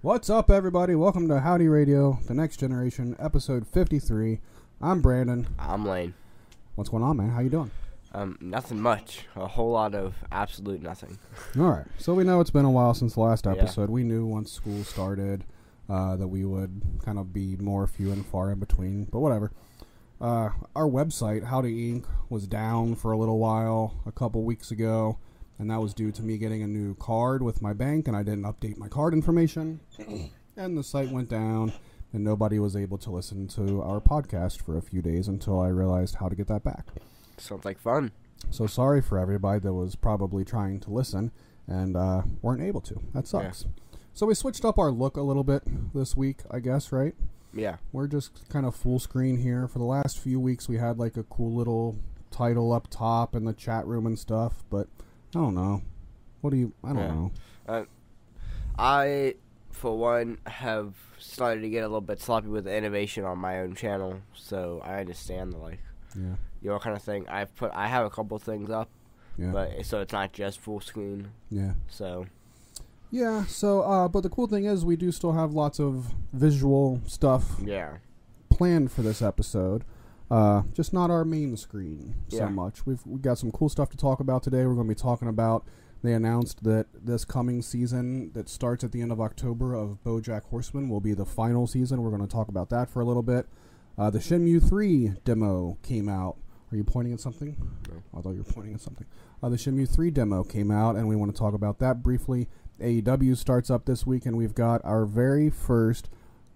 What's up, everybody? Welcome to Howdy Radio, the next generation, episode 53. I'm Brandon. I'm Lane. What's going on, man? How you doing? Um, nothing much. A whole lot of absolute nothing. All right. So we know it's been a while since the last Yeah. episode. We knew once school started uh, that we would kind of be more few and far in between, but whatever. Uh, our website, Howdy Inc., was down for a little while a couple weeks ago, and that was due to me getting a new card with my bank, and I didn't update my card information, and the site went down, and nobody was able to listen to our podcast for a few days until I realized how to get that back. Sounds like fun. So sorry for everybody that was probably trying to listen and uh, weren't able to. That sucks. So we switched up our look a little bit this week, I guess, right? Yeah. We're just kind of full screen here. For the last few weeks, we had like a cool little title up top in the chat room and stuff, but I don't know. What do you? I don't Yeah. know. I, for one, have started to get a little bit sloppy with the innovation on my own channel, so I understand the like Yeah, your kind of thing. I've put I have a couple things up, yeah, but so it's not just full screen. yeah, So yeah. So, uh, but the cool thing is, we do still have lots of visual stuff yeah, planned for this episode. Uh, just not our main screen so Yeah. much. We've we got some cool stuff to talk about today. We're going to be talking about. They announced that this coming season that starts at the end of October of BoJack Horseman will be the final season. We're going to talk about that for a little bit. Uh, the Shenmue 3 demo came out. Are you pointing at something? No. I thought you were pointing at something. Uh, the Shenmue 3 demo came out, and we want to talk about that briefly. AEW starts up this week, and we've got our very first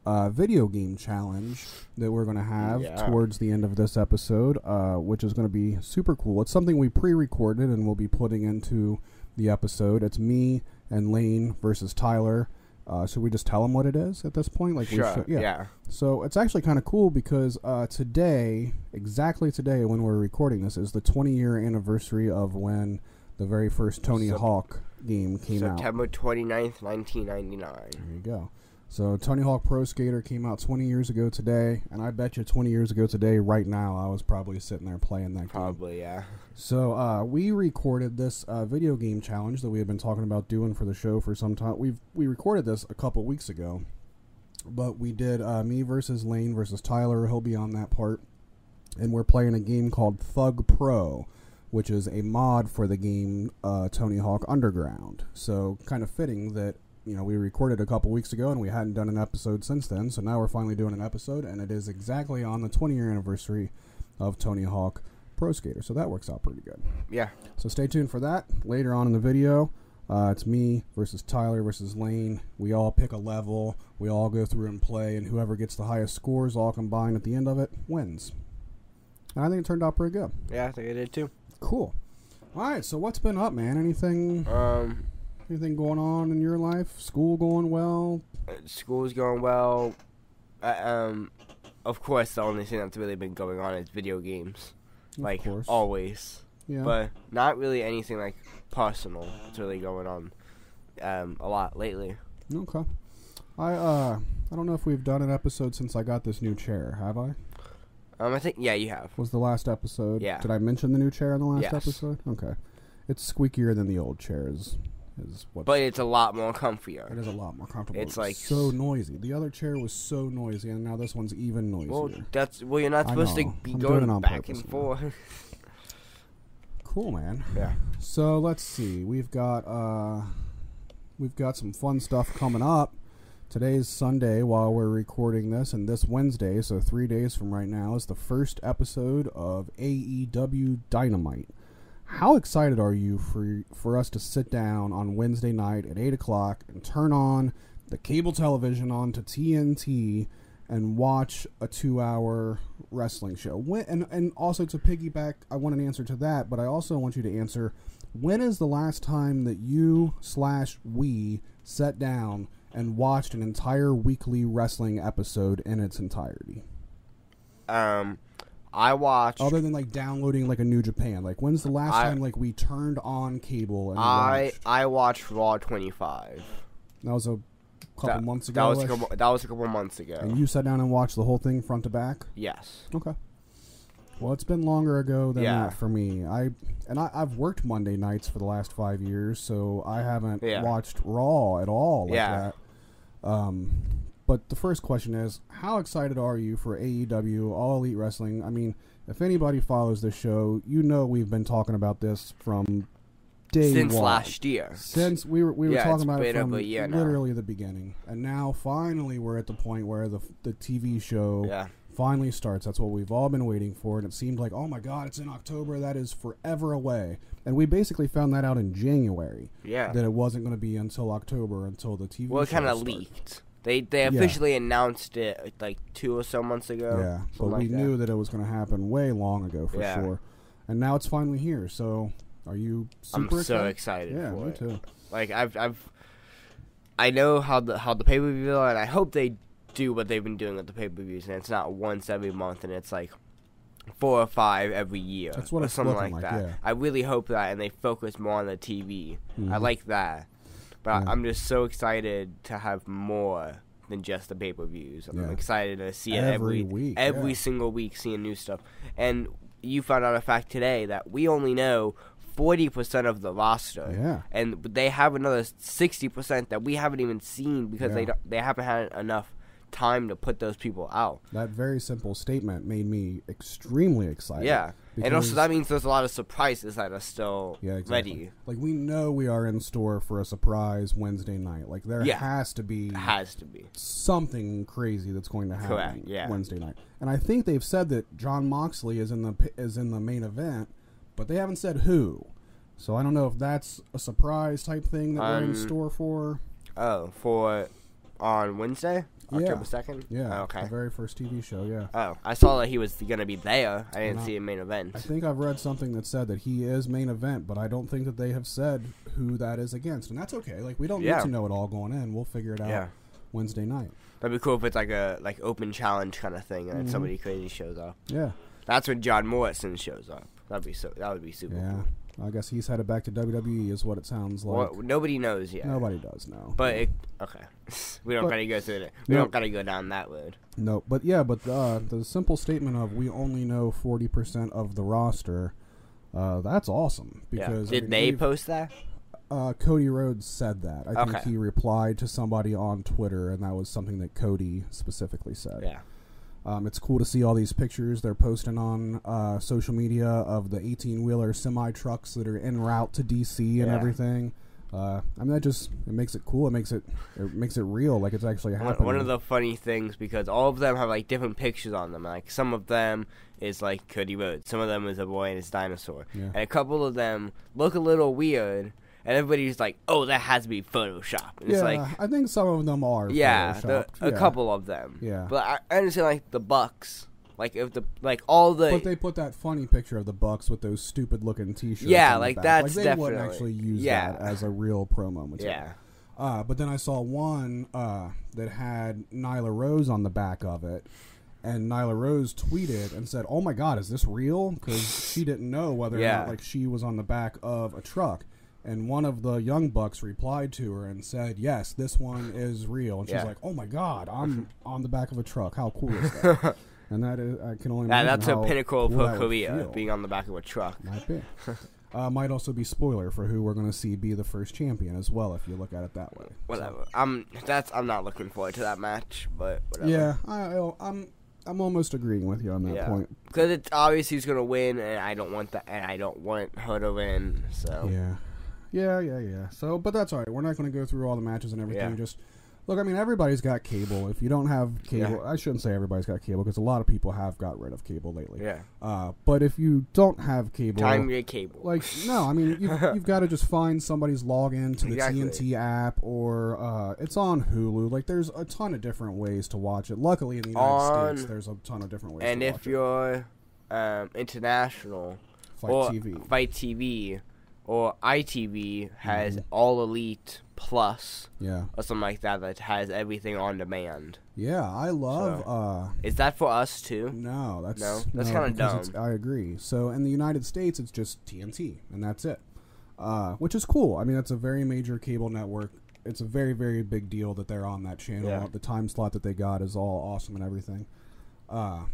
uh, video game challenge that we're going to have Yeah. towards the end of this episode, uh, which is going to be super cool. It's something we pre-recorded and we'll be putting into the episode. It's me and Lane versus Tyler. Uh, should we just tell them what it is at this point? Like, we sure, should, yeah. so it's actually kind of cool because uh, today, exactly today, when we're recording this, is the 20 year anniversary of when the very first Tony Sep- Hawk game came out. September 29th, 1999. There you go. So Tony Hawk Pro Skater came out 20 years ago today, and I bet you 20 years ago today, right now, I was probably sitting there playing that game. Probably, yeah. So uh, we recorded this uh, video game challenge that we have been talking about doing for the show for some time. We've we recorded this a couple weeks ago, but we did uh, me versus Lane versus Tyler. He'll be on that part, and we're playing a game called THUG Pro, which is a mod for the game uh, Tony Hawk Underground. So kind of fitting that you know we recorded a couple weeks ago and we hadn't done an episode since then. So now we're finally doing an episode, and it is exactly on the 20 year anniversary of Tony Hawk Pro Skater. So that works out pretty good. Yeah. So stay tuned for that later on in the video. Uh, it's me versus Tyler versus Lane. We all pick a level. We all go through and play, and whoever gets the highest scores all combined at the end of it wins. And I think it turned out pretty good. Yeah, I think it did too. Cool. All right. So what's been up, man? Anything? Um, Anything going on in your life? School going well? uh, school's going well. Uh, um, of course, the only thing that's really been going on is video games, Of like course. always. Yeah. But not really anything like personal. That's really going on um, a lot lately. okay. I uh I don't know if we've done an episode since I got this new chair. Have I? Um, I think yeah, you have. was the last episode. Yeah. Did I mention the new chair in the last Yes. episode? Okay. It's squeakier than the old chairs. Is what. But it's a lot more it comfier. is a lot more comfortable. It's like so noisy. The other chair was so noisy, and now this one's even noisier. Well, that's well, you're not supposed to be I'm going on back and forth. cool, man. yeah. So let's see. We've got uh, we've got some fun stuff coming up. Today's Sunday while we're recording this, and this Wednesday, so three days from right now, is the first episode of AEW Dynamite. How excited are you for for us to sit down on Wednesday night at eight o'clock and turn on the cable television onto TNT and watch a two-hour wrestling show? When, and and also to piggyback, I want an answer to that, but I also want you to answer: When is the last time that you slash we sat down and watched an entire weekly wrestling episode in its entirety? Um, I watched. Other than like downloading like a New Japan, like when's the last I- time like we turned on cable and I watched? I watched Raw 25. That was a couple that, months That ago. was a couple. That was a couple months ago. and you sat down and watched the whole thing front to back. yes. Okay. Well, it's been longer ago than Yeah. that for me. I and I, I've worked Monday nights for the last five years, so I haven't Yeah. watched Raw at all like Yeah. that. Um, but the first question is, how excited are you for AEW All Elite Wrestling? I mean, if anybody follows this show, you know we've been talking about this from day Since one. last year. Since we were we were Yeah, talking about it from year now. literally the beginning, and now finally we're at the point where the the TV show Yeah. finally starts. That's what we've all been waiting for, and it seemed like, oh my god, it's in October. That is forever away. And we basically found that out in January Yeah. that it wasn't going to be until October until the TV. Well, it kind of leaked. They they officially announced it like two or so months ago. Yeah, but we like knew that it was going to happen way long ago for Yeah. sure, and now it's finally here. So, are you I'm so excited? Yeah, for me it. too. Like I've I've I know how the how the pay per view and I hope they do what they've been doing with the pay per views and it's not once every month and it's like four or five every year. That's what or something like like, that. yeah. I really hope that and they focus more on the TV. I Mhm. like that. But Yeah. I'm just so excited to have more than just the pay per views. I'm Yeah. excited to see it Every every week, every yeah. single week, seeing new stuff. And you found out a fact today that we only know forty percent of the roster Yeah. and they have another sixty percent that we haven't even seen because they Yeah. don't, they haven't had enough time to put those people out. That very simple statement made me extremely excited. yeah, and also that means there's a lot of surprises that are still Yeah, exactly. ready. Like we know we are in store for a surprise Wednesday night. Like there Yeah. has to be has to be. something crazy that's going to happen Correct, yeah. Wednesday night. And I think they've said that Jon Moxley is in the is in the main event, but they haven't said who. So I don't know if that's a surprise type thing that we're in Um, store for. Oh, for on Wednesday. October second. Yeah, Oh, okay. the very first TV show. Yeah, Oh, I saw that he was gonna be there. I didn't see a main event. I think I've read something that said that he is main event, but I don't think that they have said who that is against, and that's okay. Like we don't Yeah. need to know it all going in. We'll figure it out Yeah. Wednesday night. That'd be cool if it's like a like open challenge kind of thing, and Mhm. somebody crazy shows up. Yeah, That's when John Morrison shows up. That'd be so. That would be super yeah. I guess he's headed back to WWE, is what it sounds like. Well, nobody knows yet. Nobody does know. But it, okay, we don't But- gotta go through it. We No. don't gotta go down that road. No, but yeah, but uh, the simple statement of we only know forty percent of the roster, uh, that's awesome. Because yeah. I Did they post that? Uh, Cody Rhodes said that. I think Okay. he replied to somebody on Twitter, and that was something that Cody specifically said. Yeah. Um, it's cool to see all these pictures they're posting on uh, social media of the eighteen wheeler semi trucks that are en route to DC and Yeah. everything. Uh, I mean, that just it makes it cool. It makes it it makes it real, like it's actually happening. one of the funny things because all of them have like different pictures on them. Like some of them is like Cody Rhodes, some of them is a boy and his dinosaur, Yeah. and a couple of them look a little weird. And everybody's like, "Oh, that has to be Photoshop." And yeah, it's like, I think some of them are. yeah, the, a Yeah. couple of them. Yeah. but I, I understand like the Bucks, like if the like all the But they put that funny picture of the Bucks with those stupid looking T-shirts. Yeah, like, that's like they wouldn't actually use yeah. that as a real promo material. yeah, Uh, but then I saw one uh, that had Nyla Rose on the back of it, and Nyla Rose tweeted and said, "Oh my God, is this real?" Because she didn't know whether or not like she was on the back of a truck. And one of the young bucks replied to her and said, "Yes, this one is real." And she's Yeah. like, "Oh my God, I'm on the back of a truck. How cool is that?" and that is, I can only yeah, that's a pinnacle cool of career, being on the back of a truck. Might be. uh, might also be spoiler for who we're going to see be the first champion as well, if you look at it that way. Whatever. I'm that's I'm not looking forward to that match, but whatever. Yeah, I, I'm I'm almost agreeing with you on that Yeah. point. because it's obvious he's gonna win, and I don't want that, and I don't want her to win. So Yeah, yeah, yeah, yeah. So, but that's all right. We're not going to go through all the matches and everything. Yeah. Just look. I mean, everybody's got cable. If you don't have cable, Yeah. I shouldn't say everybody's got cable because a lot of people have got rid of cable lately. yeah, Uh, but if you don't have cable, time your cable. Like no, I mean you've, you've got to just find somebody's login to the Exactly. TNT app or uh, it's on Hulu. Like there's a ton of different ways to watch it. Luckily in the United On- States, there's a ton of different ways. and if you're um, international. FITE TV, FITE TV or ITV has Mhm. All Elite Plus yeah, or something like that that has everything on demand. yeah, I love. So- uh, Is that for us too? no, that's No? That's no, kinda dumb. I agree. So in the United States, it's just TNT, and that's it, uh, which is cool. I mean, that's a very major cable network. It's a very very big deal that they're on that channel. Yeah. The time slot that they got is all awesome and everything. Uh,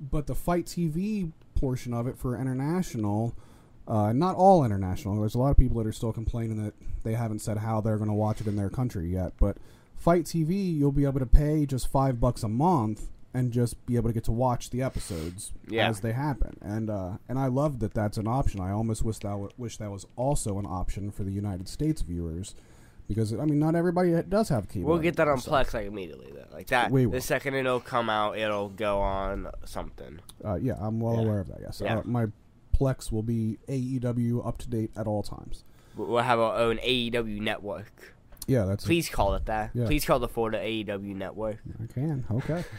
but the FITE TV portion of it for international, uh, not all international. There's a lot of people that are still complaining that they haven't said how they're going to watch it in their country yet. But FITE TV, you'll be able to pay just five bucks a month and just be able to get to watch the episodes Yeah. as they happen. And uh, and I love that that's an option. I almost wish that w- wish that was also an option for the United States viewers, because I mean, not everybody does have cable. We'll get that on Plex like immediately though. Like that. We the second it'll come out, it'll go on something. Uh, yeah, I'm well Yeah. aware of that. Yes, Yeah. uh, my Plex will be AEW up to date at all times. We- We'll have our own AEW network. Yeah, that's Please call it that. Yeah. Please call the Florida AEW network. I can. Okay.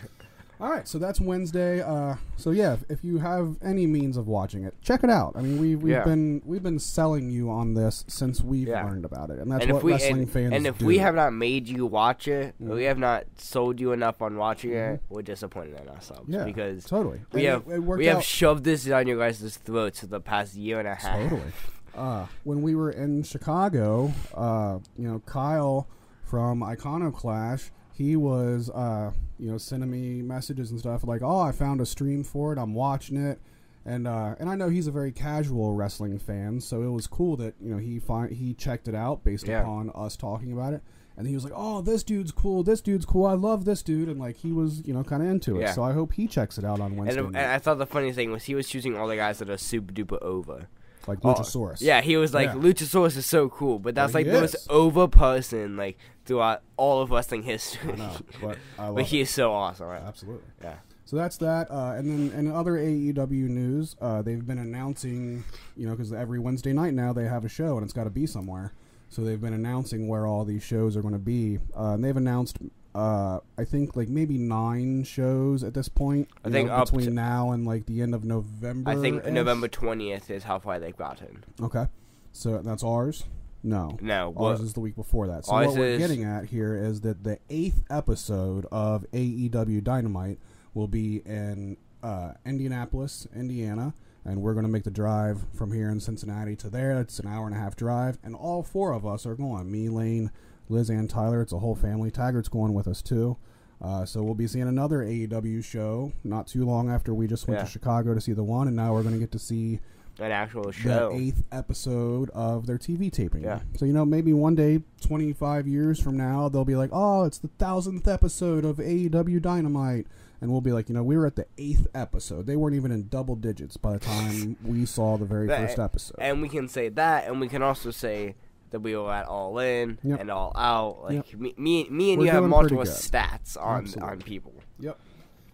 All right, so that's Wednesday. Uh, so yeah, if, if you have any means of watching it, check it out. I mean, we we've Yeah. been we've been selling you on this since we've Yeah. learned about it, and that's and what we wrestling and, fans and if do. we have not made you watch it, Mhm. we have not sold you enough on watching it, we're disappointed in ourselves. yeah, because totally, we And have it, it we have out shoved this down your guys' throats for the past year and a half. totally. Uh, when we were in Chicago, uh, you know, Kyle from Iconoclash, he was, uh, you know, sending me messages and stuff like, "Oh, I found a stream for it. I'm watching it." And uh, and I know he's a very casual wrestling fan, so it was cool that you know he find he checked it out based Yeah. upon us talking about it, and he was like, "Oh, this dude's cool. This dude's cool. I love this dude," and like he was you know kind of into it. Yeah. So I hope he checks it out on Wednesday. And, and. I thought the funny thing was he was choosing all the guys that are super duper over. Like Oh, Luchasaurus. Yeah, he was like Yeah. Luchasaurus is so cool, but that's like he the most over person like throughout all of wrestling history. I know, but I love but it. he is so awesome. Right? Absolutely. Yeah. So that's that. Uh, and then and other AEW news, uh, they've been announcing, you know, because every Wednesday night now they have a show and it's got to be somewhere. So they've been announcing where all these shows are going to be. Uh, and they've announced, uh, I think, like maybe nine shows at this point. I think know, between to- now and like the end of November. I think November twentieth is how far they've gotten. Okay. So that's ours? No. No, Ours what, is the week before that. So what we're is- getting at here is that the eighth episode of AEW Dynamite will be in uh, Indianapolis, Indiana, and we're going to make the drive from here in Cincinnati to there. It's an hour and a half drive, and all four of us are going. Me, Lane, Liz, and Tyler. It's a whole family. Taggart's going with us too. Uh, so we'll be seeing another AEW show not too long after we just went Yeah. to Chicago to see the one, and now we're going to get to see an actual show, the eighth episode of their TV taping. Yeah. So you know, maybe one day, twenty five years from now, they'll be like, "Oh, it's the thousandth episode of AEW Dynamite," and we'll be like, "You know, we were at the eighth episode. They weren't even in double digits by the time we saw the very That- first episode." and we can say that, and we can also say that we were at All In Yep. and All Out. Like me, me, me and We're you have multiple stats on Absolutely. on people. Yep.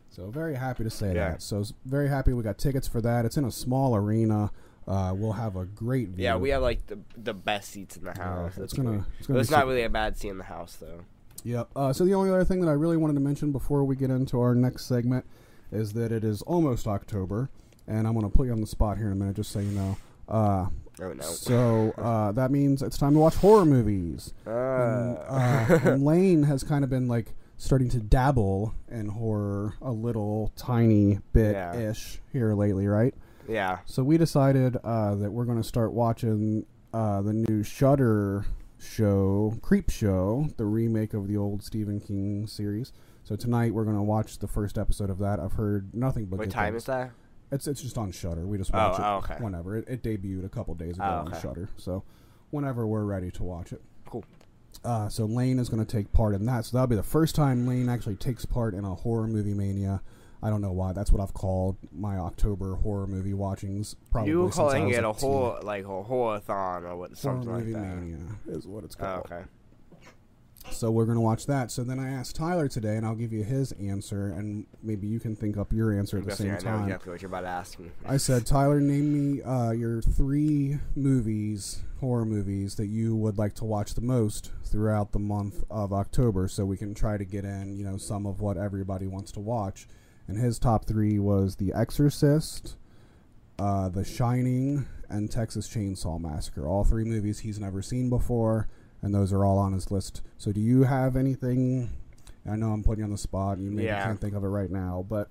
So very happy to say Yeah. that. So very happy we got tickets for that. It's in a small arena. Uh, we'll have a great view. Yeah, we have like the the best seats in the Yeah, house. it's gonna- it's gonna it's be not really a bad seat in the house though. Yep. Uh, so the only other thing that I really wanted to mention before we get into our next segment is that it is almost October, and I'm going to put you on the spot here in a minute, just so you know. Uh, Oh no. So uh, that means it's time to watch horror movies. And, Uh, uh, and Lane has kind of been like starting to dabble in horror a little tiny bit ish here lately, right? yeah. So we decided uh, that we're going to start watching uh, the new Shudder show, Creepshow, the remake of the old Stephen King series. So tonight we're going to watch the first episode of that. I've heard nothing but What time things. is that? It's it's just on Shudder. We just Oh, watch it oh, okay. whenever. It, it debuted a couple days ago Oh, on. Shudder. So whenever we're ready to watch it. Cool. Uh, so Lane is going to take part in that. So that'll be the first time Lane actually takes part in a horror movie mania. I don't know why. That's what I've called my October horror movie watchings. Probably you were calling it a horror like a horror-thon or what Horror something like movie that. mania is what it's Oh, called. okay. So we're going to watch that. So then I asked Tyler today, and I'll give you his answer, and maybe you can think up your answer at the same I time. exactly what you're about to ask me. I said, Tyler, name me uh, your three movies, horror movies, that you would like to watch the most throughout the month of October, so we can try to get in, you know, some of what everybody wants to watch. And his top three was The Exorcist, uh, The Shining, and Texas Chainsaw Massacre. All three movies he's never seen before, and those are all on his list. So, do you have anything? I know I'm putting you on the spot, and you maybe Yeah. can't think of it right now, but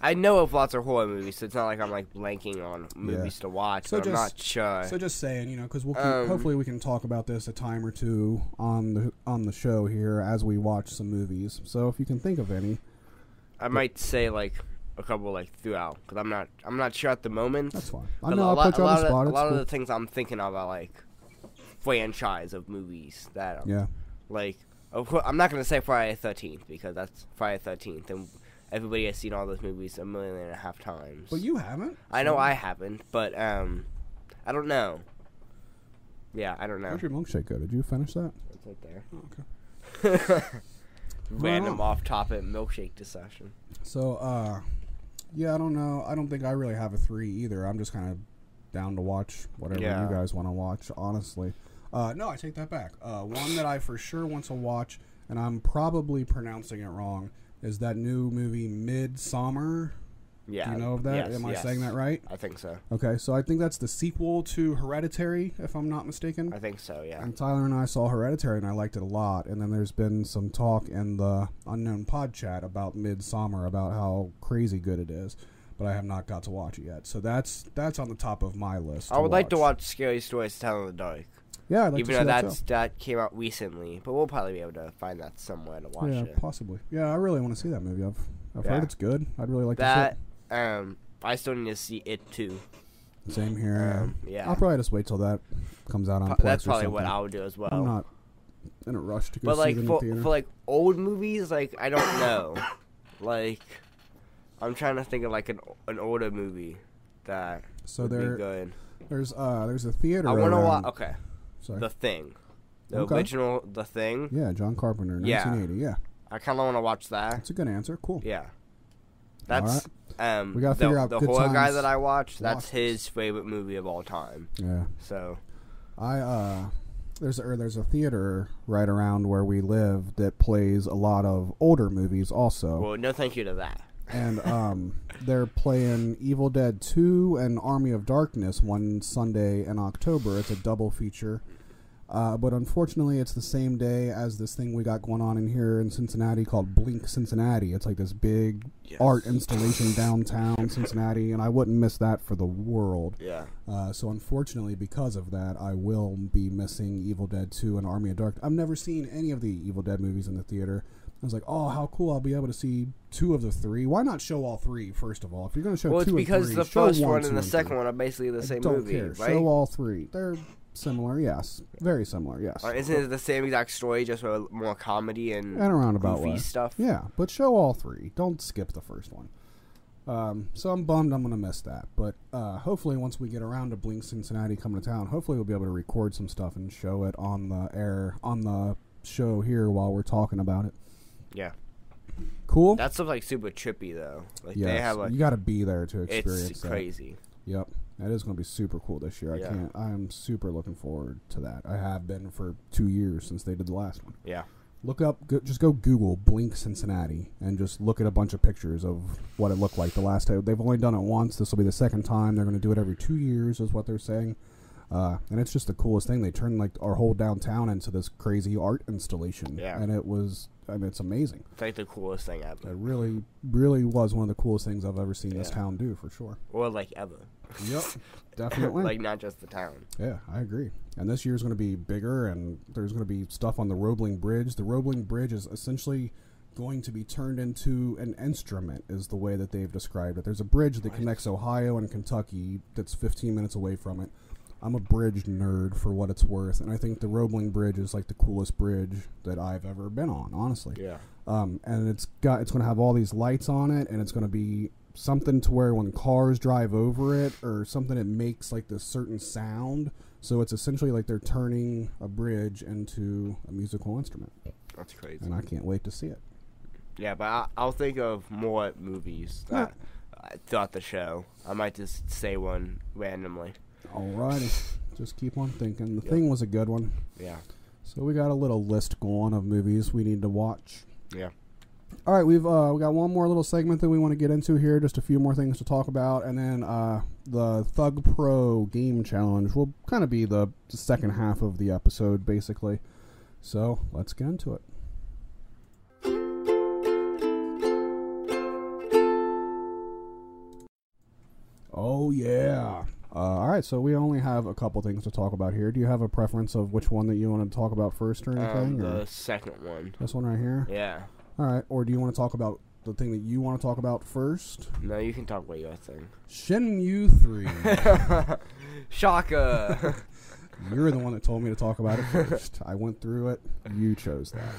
I know of lots of horror movies, so it's not like I'm like blanking on movies to watch. So but I'm just- not sure. So just saying, you know, because we'll keep, Um, hopefully we can talk about this a time or two on the on the show here as we watch some movies. So if you can think of any, I might say like a couple like throughout because I'm not I'm not sure at the moment. that's fine. I But know a I'll lot, put you a on lot the of, spot. a lot cool. of the things I'm thinking of are like franchise of movies that are yeah, like Of course, I'm not gonna say Friday the Thirteenth because that's Friday the Thirteenth, and everybody has seen all those movies a million and a half times. Well, you haven't. I know I haven't, but um, I don't know. Yeah, I don't know. How'd your milkshake go? Did you finish that? It's right there. Oh, okay. Random off-topic milkshake discussion. So, uh, yeah, I don't know. I don't think I really have a three either. I'm just kind of down to watch whatever Yeah. you guys want to watch, honestly. Uh, no, I take that back. Uh, one that I for sure want to watch, and I'm probably pronouncing it wrong, is that new movie Midsommar. Yeah. Do you know of that? yes, Am I yes. saying that right? I think so. Okay, so I think that's the sequel to Hereditary, if I'm not mistaken. I think so. Yeah. And Tyler and I saw Hereditary, and I liked it a lot. And then there's been some talk in the unknown pod chat about Midsommar, about how crazy good it is. But I have not got to watch it yet. So that's that's on the top of my list. I would like to watch Scary Stories to Tell in the Dark, Yeah, like even though see that that came out recently. But we'll probably be able to find that somewhere to watch yeah, it. possibly. Yeah, I really want to see that movie. I've I've Yeah. heard it's good. I'd really like That to um, I still need to see it too. Same here. Um, yeah. I'll probably just wait till that comes out on. Pro- Plex That's probably what. I would do as well. I'm not in a rush to go but see like it in for, the theater. for like old movies, like I don't know. like I'm trying to think of like an an older movie that so would be there, good. there's uh, there's a theater. I want to watch. Okay, Sorry. The Thing, the Okay. original The Thing. yeah, John Carpenter, 1980. Yeah, I kind of want to watch that. that's a good answer. Cool. Yeah, that's um. We gotta the, figure out the good horror guy that I watched. That's his favorite movie of all time. Yeah. So I uh there's or there's a theater right around where we live that plays a lot of older movies also. well, no thank you to that. and um they're playing Evil Dead 2 and Army of Darkness one Sunday in October. It's a double feature. Uh, but unfortunately, it's the same day as this thing we got going on in here in Cincinnati called Blink Cincinnati. It's like this big Yes. art installation downtown Cincinnati, and I wouldn't miss that for the world. Yeah. Uh, so unfortunately, because of that, I will be missing Evil Dead 2 and Army of Dark. I've never seen any of the Evil Dead movies in the theater. I was like, oh, how cool! I'll be able to see two of the three. Why not show all three first of all, if you're going to show Well, it's because three, the first one, and the second one are basically the I same don't movie, care. right? Show all three. They're similar, yes, very similar, yes, Or isn't it the same exact story, just with more comedy and and a roundabout goofy way. stuff? Yeah, but show all three. Don't skip the first one. Um, so I'm bummed I'm going to miss that. But uh, hopefully, once we get around to Blink Cincinnati coming to town, hopefully we'll be able to record some stuff and show it on the air, on the show here while we're talking about it. Yeah. Cool? That stuff's like super trippy though. Like yes. they have like you got to be there to experience it's that. crazy. Yep. That is going to be super cool this year. Yeah. I can't. I am super looking forward to that. I have been for two years since they did the last one. Yeah. Look up, go, just go Google Blink Cincinnati and just look at a bunch of pictures of what it looked like the last time. They've only done it once. This will be the second time. They're going to do it every two years, is what they're saying. Uh, and it's just the coolest thing. They turned like our whole downtown into this crazy art installation. Yeah. And it was, I mean, it's amazing. It's like the coolest thing ever. It really, really was one of the coolest things I've ever seen this town do, for sure. Or like ever. Yep. Definitely. like not just the town. Yeah, I agree. And this year's going to be bigger, and there's going to be stuff on the Roebling Bridge. The Roebling Bridge is essentially going to be turned into an instrument, is the way that they've described it. There's a bridge that connects Ohio and Kentucky that's 15 minutes away from it. I'm a bridge nerd for what it's worth, and I think the Roebling Bridge is like the coolest bridge that I've ever been on, honestly. Yeah. Um, and it's got it's going to have all these lights on it, and it's going to be something to where when cars drive over it or something, it makes like this certain sound. So it's essentially like they're turning a bridge into a musical instrument, That's crazy. and I can't wait to see it. Yeah, but I, I'll think of more movies Yeah. that, throughout the show. I might just say one randomly. Alrighty, just keep on thinking. The Yep. thing was a good one. Yeah. So we got a little list going of movies we need to watch. Yeah. All right, we've uh, we got one more little segment that we want to get into here. Just a few more things to talk about, and then uh, the THUG Pro Game Challenge will kind of be the second half of the episode, basically. So let's get into it. Oh yeah. Uh, all right, so we only have a couple things to talk about here. Do you have a preference of which one that you want to talk about first or anything? Um, or the second one. this one right here. Yeah. All right, or do you want to talk about the thing that you want to talk about first? No, you can talk about your thing. Shenmue 3. Shaka. You're the one that told me to talk about it first. I went through it. You chose that.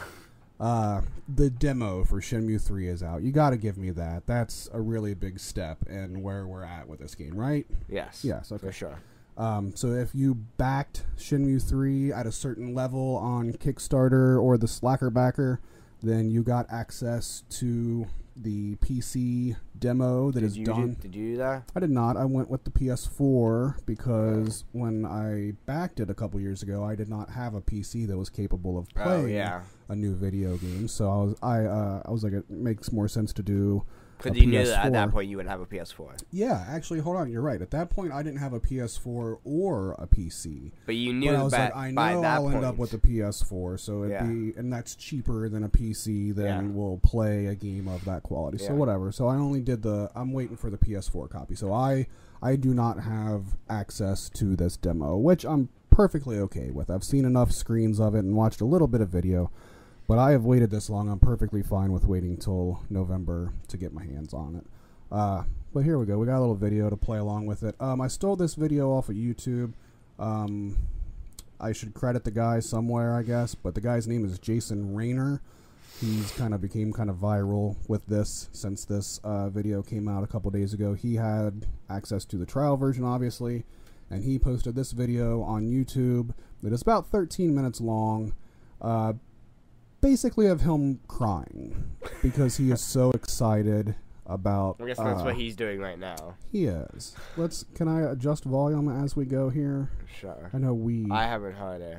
Uh, the demo for Shenmue 3 is out. You got to give me that. That's a really big step in where we're at with this game, right? Yes. Yes, okay. For sure. Um, so if you backed Shenmue 3 at a certain level on Kickstarter or the Slacker backer, then you got access to the PC demo that Did is you done. Do, did you do that? I did not. I went with the PS4 because when I backed it a couple years ago, I did not have a PC that was capable of Oh playing yeah. a new video game. So I was I uh, I was like, it makes more sense to do. Because a you knew that at that point you would have a PS4, Yeah, actually, hold on. You're right. At that point, I didn't have a PS4 or a PC. but you knew But I was ba- like, I know I'll point. end up with the PS4, so it'd Yeah. be, and that's cheaper than a PC. Then Yeah. we'll play a game of that quality. So Yeah. whatever. So I only did the. I'm waiting for the PS4 copy. So I I do not have access to this demo, which I'm perfectly okay with. I've seen enough screens of it and watched a little bit of video. But I have waited this long. I'm perfectly fine with waiting till November to get my hands on it. Uh, but here we go. We got a little video to play along with it. Um, I stole this video off of YouTube. Um, I should credit the guy somewhere, I guess, but the guy's name is Jason Rayner. He's kind of became kind of viral with this since this uh, video came out a couple days ago. He had access to the trial version, obviously, and he posted this video on YouTube that is about 13 minutes long, uh, basically of him crying because he is so excited about. I guess that's uh, what he's doing right now. he is. Let's. Can I adjust volume as we go here? Sure. I know we. I haven't heard it.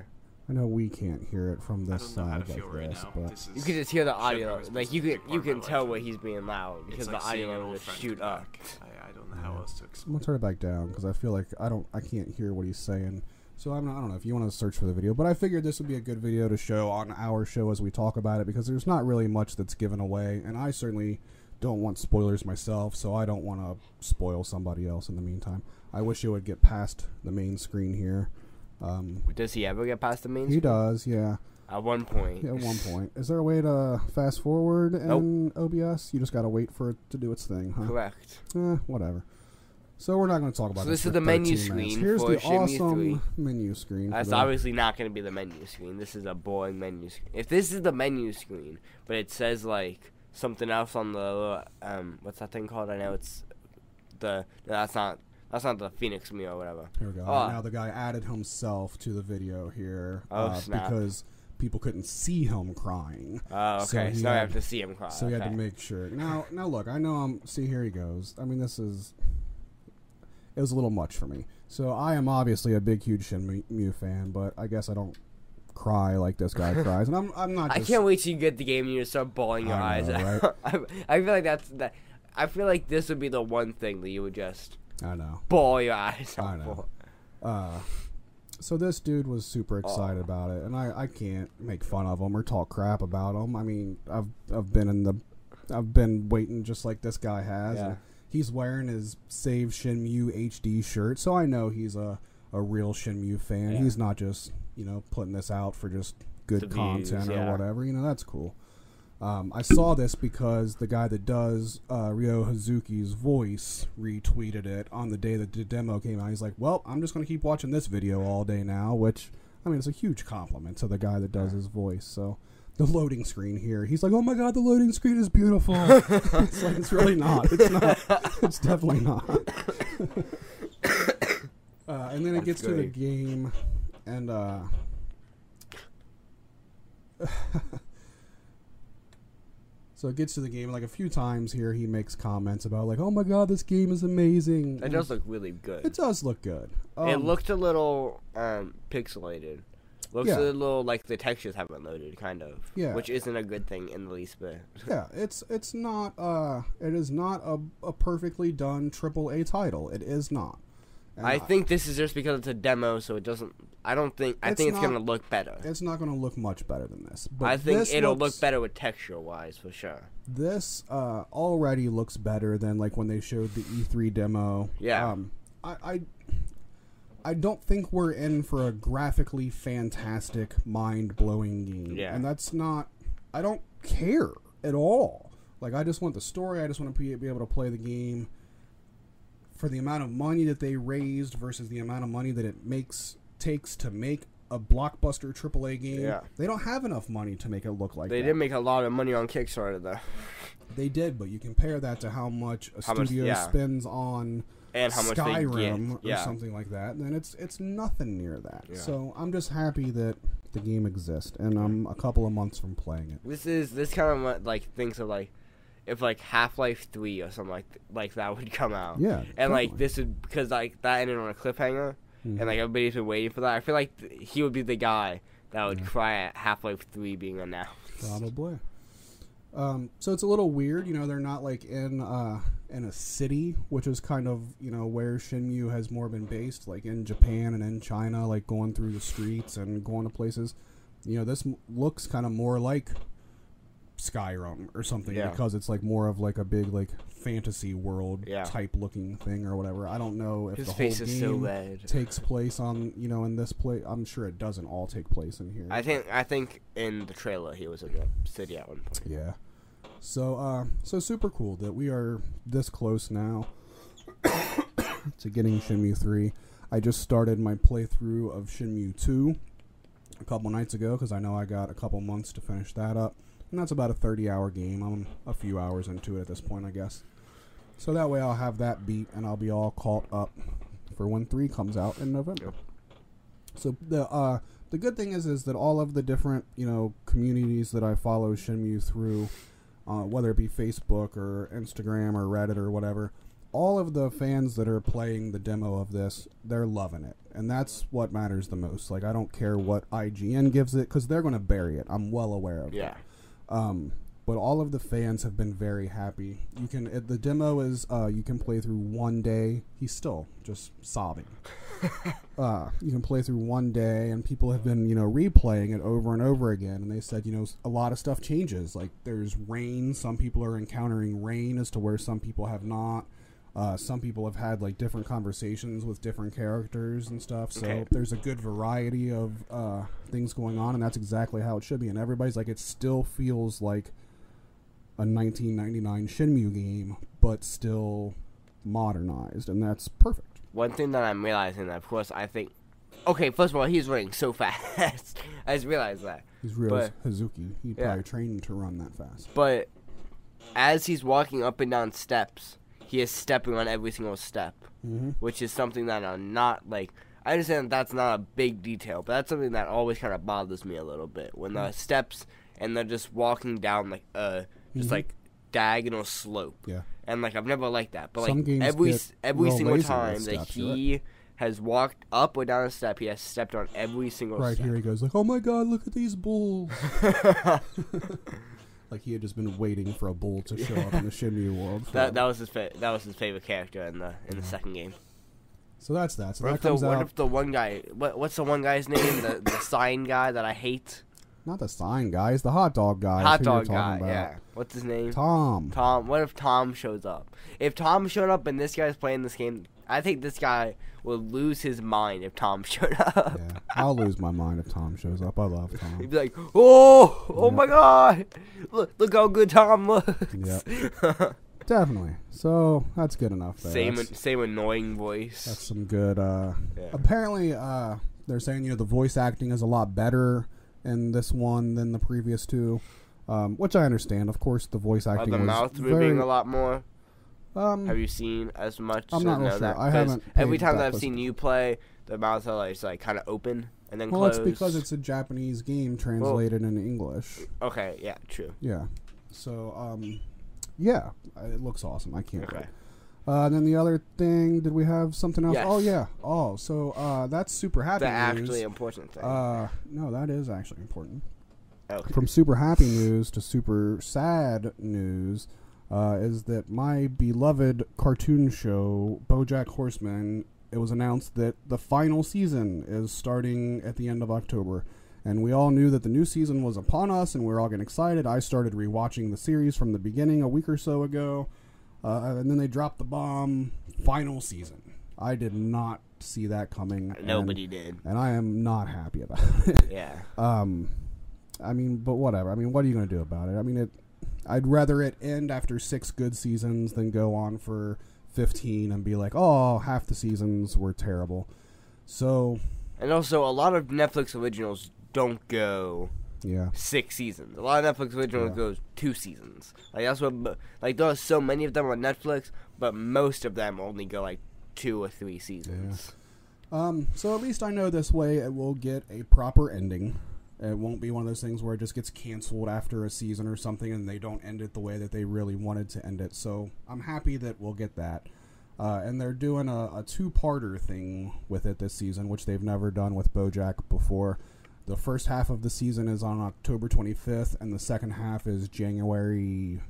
I know we can't hear it from I this don't know how side to feel like right this, now. but This You can just hear the audio. Like you can you can tell life where in. he's being loud because like the audio an level old just shoot come up. I, I don't know how else to I'm gonna turn it back down because I feel like I don't I can't hear what he's saying. So I'm not, I don't know if you want to search for the video, but I figured this would be a good video to show on our show as we talk about it because there's not really much that's given away, and I certainly don't want spoilers myself, so I don't want to spoil somebody else in the meantime. I wish it would get past the main screen here. Um, Does he ever get past the main? he screen? does, yeah. At one point. At one point, is there a way to fast forward in OBS? You just gotta wait for it to do its thing, huh? Correct. Eh, whatever. So we're not going to talk about So this. this is the menu screen Here's the awesome 3. menu screen. That's obviously not going to be the menu screen. This is a boring menu screen. If this is the menu screen, but it says like something else on the um, what's that thing called? I know it's the no, that's not that's not the Phoenix meal or whatever. Here we go. Oh. Now the guy added himself to the video here Oh, uh, because people couldn't see him crying. Oh, So okay. So, now I have to see him cry. So he had to make sure. Now, now look, I know I'm. See, here he goes. I mean, this is. It was a little much for me. So I am obviously a big, huge Shenmue fan, but I guess I don't cry like this guy cries, and I'm. I'm not. I can't wait till you get the game and you start bawling your I eyes know, out. I, I feel like that's that. I feel like this would be the one thing that you would just I know. bawl your eyes out I know. Uh, so this dude was super excited Aw. about it, and I, I can't make fun of him or talk crap about him. I mean, I've I've been in the, I've been waiting just like this guy has. Yeah. He's wearing his Save Shenmue HD shirt, so I know he's a a real Shenmue fan. Yeah. He's not just you know putting this out for just good The content views, or whatever. You know that's cool. Um, I saw this because the guy that does uh, Ryo Hazuki's voice retweeted it on the day that the demo came out. He's like, "Well, I'm just going to keep watching this video all day now," which I mean, it's a huge compliment to the guy that does his voice. So the loading screen here, he's like, "Oh my god, the loading screen is beautiful." it's like it's really not. It's not. It's definitely not. uh, and then it That's gets to the game, and uh, So it gets to the game like a few times here. He makes comments about like, "Oh my god, this game is amazing." It And does look really good. It does look good. it Um, looked a little um, pixelated. Looks Yeah. a little like the textures haven't loaded, kind of. Yeah. Which isn't a good thing in the least bit. yeah, it's it's not uh it is not a, a perfectly done triple A title. It is not. And I think this is just because it's a demo, so it doesn't. I don't think. I It's think it's not- gonna look better. it's not going to look much better than this. But I think it'll looks- look better with texture wise for sure. This uh, already looks better than like when they showed the E3 demo. Yeah. Um, I, I I don't think we're in for a graphically fantastic, mind blowing game. Yeah. And that's not. I don't care at all. Like I just want the story. I just want to be, be able to play the game. For the amount of money that they raised versus the amount of money that it makes takes to make a blockbuster AAA game. Yeah. They don't have enough money to make it look like They that. They did make a lot of money on Kickstarter though, They did, but you compare that to how much a How much- studio yeah. spends on and how much Skyrim or. Yeah. something like that, then it's it's nothing near that. Yeah. So I'm just happy that the game exists, and I'm a couple of months from playing it. This is this kind of like thinks of like if like Half Life Three or something like like that would come out. Yeah, And like this would because like that ended on a cliffhanger, Mhm. and like everybody's been waiting for that. I feel like th- he would be the guy that would Yeah. cry at Half Life Three being announced. Probably. Um, so it's a little weird, you know. They're not like in uh, in a city, which is kind of you know where Shenmue has more been based, like in Japan and in China, like going through the streets and going to places. You know, this m- looks kind of more like Skyrim or something Yeah. because it's like more of like a big like fantasy world Yeah. type looking thing or whatever. I don't know if His the face whole is so game red. takes place on you know in this place. I'm sure it doesn't all take place in here. I think I think in the trailer he was in the city at one point. Yeah. So uh so super cool that we are this close now to getting Shenmue 3. I just started my playthrough of Shenmue 2 a couple nights ago cuz I know I got a couple months to finish that up. And that's about a 30-hour game. I'm a few hours into it at this point, I guess. So that way I'll have that beat and I'll be all caught up for when 3 comes out in November. So the uh the good thing is is that all of the different, you know, communities that I follow Shenmue through uh, whether it be Facebook or Instagram or Reddit or whatever, all of the fans that are playing the demo of this, they're loving it, and that's what matters the most. Like I don't care what IGN gives it because they're going to bury it. I'm well aware of Yeah. that. Um, but all of the fans have been very happy. You can it, the demo is uh, you can play through one day. He's still just sobbing. uh, you can play through one day, and people have been, you know, replaying it over and over again. And they said, you know, a lot of stuff changes. Like there's rain. Some people are encountering rain as to where some people have not. Uh, some people have had like different conversations with different characters and stuff. So Okay. there's a good variety of uh, things going on, and that's exactly how it should be. And everybody's like, it still feels like a 1999 Shenmue game, but still modernized, and that's perfect. One thing that I'm realizing, of course, I think. Okay, first of all, he's running so fast. I just realized that. He's Ryo But- Hazuki. He Yeah. probably trained to run that fast. But as he's walking up and down steps, he is stepping on every single step, Mm-hmm. which is something that I'm not like. I understand that that's not a big detail, but that's something that always kind of bothers me a little bit when the steps and they're just walking down like uh just Mhm. like diagonal slope. Yeah. And like I've never liked that, but Some like every every single time that he has walked up or down a step, he has stepped on every single Right step. here, he goes like, "Oh my God, look at these bulls!" like he had just been waiting for a bull to show up in the Shenmue world. that that was his fa- that was his favorite character in the in the second game. so that's that. So What that if the comes what out. if the one guy what what's the one guy's name the the sign guy that I hate Not the sign guy. The hot dog guy. hot That's who you're dog guy about. yeah what's his name Tom. Tom what if Tom shows up if Tom showed up and this guy's playing this game I think this guy will lose his mind if Tom showed up Yeah, I'll lose my mind if Tom shows up. I love Tom. he'd be like oh oh Yeah. my god look look how good Tom looks Definitely. So that's good enough. There. same That's- same annoying voice That's some good. Uh, Yeah. Apparently, uh, they're saying you know the voice acting is a lot better in this one than the previous two, um, which I understand. Of course, the voice Are acting the was mouth moving a lot more? Um, Have you seen as much? I'm not sure. That? I haven't Every time that that I've seen you play, the mouth are like, like kind of open and then well, closed. it's because it's a Japanese game translated into English. okay. Yeah, true. Yeah. So, um, yeah, it looks awesome. I can't Okay. wait. Uh, then the other thing, did we have something else? Yes. Oh yeah. Oh, so uh, that's super happy The news. actually important thing. Uh, no, that is actually important. okay. From super happy news to super sad news, uh, is that my beloved cartoon show BoJack Horseman. It was announced that the final season is starting at the end of October, and we all knew that the new season was upon us, and we were all getting excited. I started rewatching the series from the beginning a week or so ago, uh, and then they dropped the bomb. Final season. I did not see that coming. and- Nobody did. and I am not happy about it. Yeah. Um, I mean, but whatever. I mean, what are you going to do about it? I mean, it. I'd rather it end after six good seasons than go on for fifteen and be like, oh, half the seasons were terrible. So, And also, a lot of Netflix originals don't go Yeah. six seasons. A lot of Netflix originals Yeah. goes two seasons. Like that's what like there are so many of them on Netflix, but most of them only go like two or three seasons. Um, so at least I know this way it will get a proper ending. It won't be one of those things where it just gets canceled after a season or something and they don't end it the way that they really wanted to end it. So I'm happy that we'll get that. Uh, and they're doing a, a two-parter thing with it this season, which they've never done with BoJack before. The first half of the season is on October 25th, and the second half is January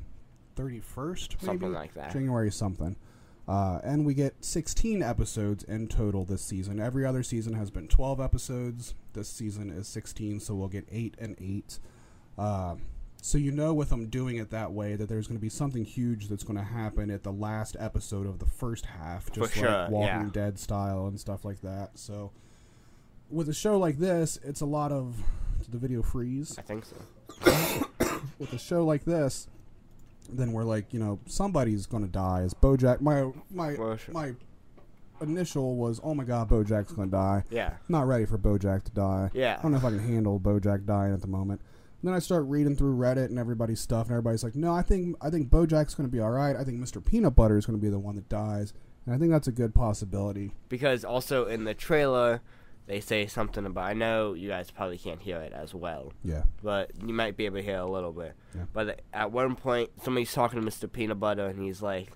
31st, maybe? Something like that. January something. Uh, and we get 16 episodes in total this season. Every other season has been 12 episodes. This season is 16, so we'll get 8 and 8. Uh, so you know with them doing it that way that there's going to be something huge that's going to happen at the last episode of the first half, just For like sure, Walking yeah. Dead style and stuff like that. So with a show like this, it's a lot of did the video freeze I think so. with a show like this, then we're like, you know, somebody's gonna die. Is BoJack, my my sure. my initial was, oh my god, BoJack's gonna die. Yeah. Not ready for BoJack to die. Yeah. I don't know if I can handle BoJack dying at the moment. And then I start reading through Reddit and everybody's stuff, and everybody's like, no, I think I think BoJack's gonna be all right. I think Mr. Peanut Butter is gonna be the one that dies, and I think that's a good possibility. Because also in the trailer, they say something about. I know you guys probably can't hear it as well, Yeah. but you might be able to hear a little bit. Yeah. But at one point, somebody's talking to Mr. Peanut Butter, and he's like,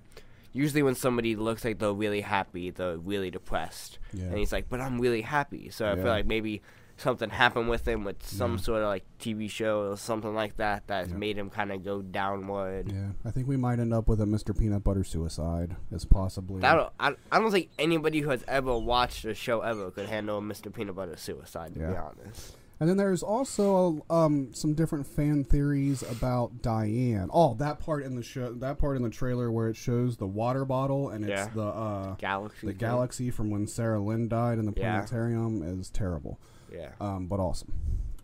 usually when somebody looks like they're really happy, they're really depressed. Yeah. And he's like, but I'm really happy. So I Yeah. feel like maybe something happened with him with some Yeah. sort of like TV show or something like that that Yeah. made him kind of go downward. Yeah. I think we might end up with a Mr. Peanut Butter suicide as possibly. That I, I don't think anybody who has ever watched a show ever could handle a Mr. Peanut Butter suicide. To be honest, And then there's also um, some different fan theories about Diane. Oh, that part in the show, that part in the trailer where it shows the water bottle and it's Yeah. the uh, Galaxy. the thing. galaxy from when Sarah Lynn died in the Yeah. planetarium is terrible, Yeah. um, but awesome.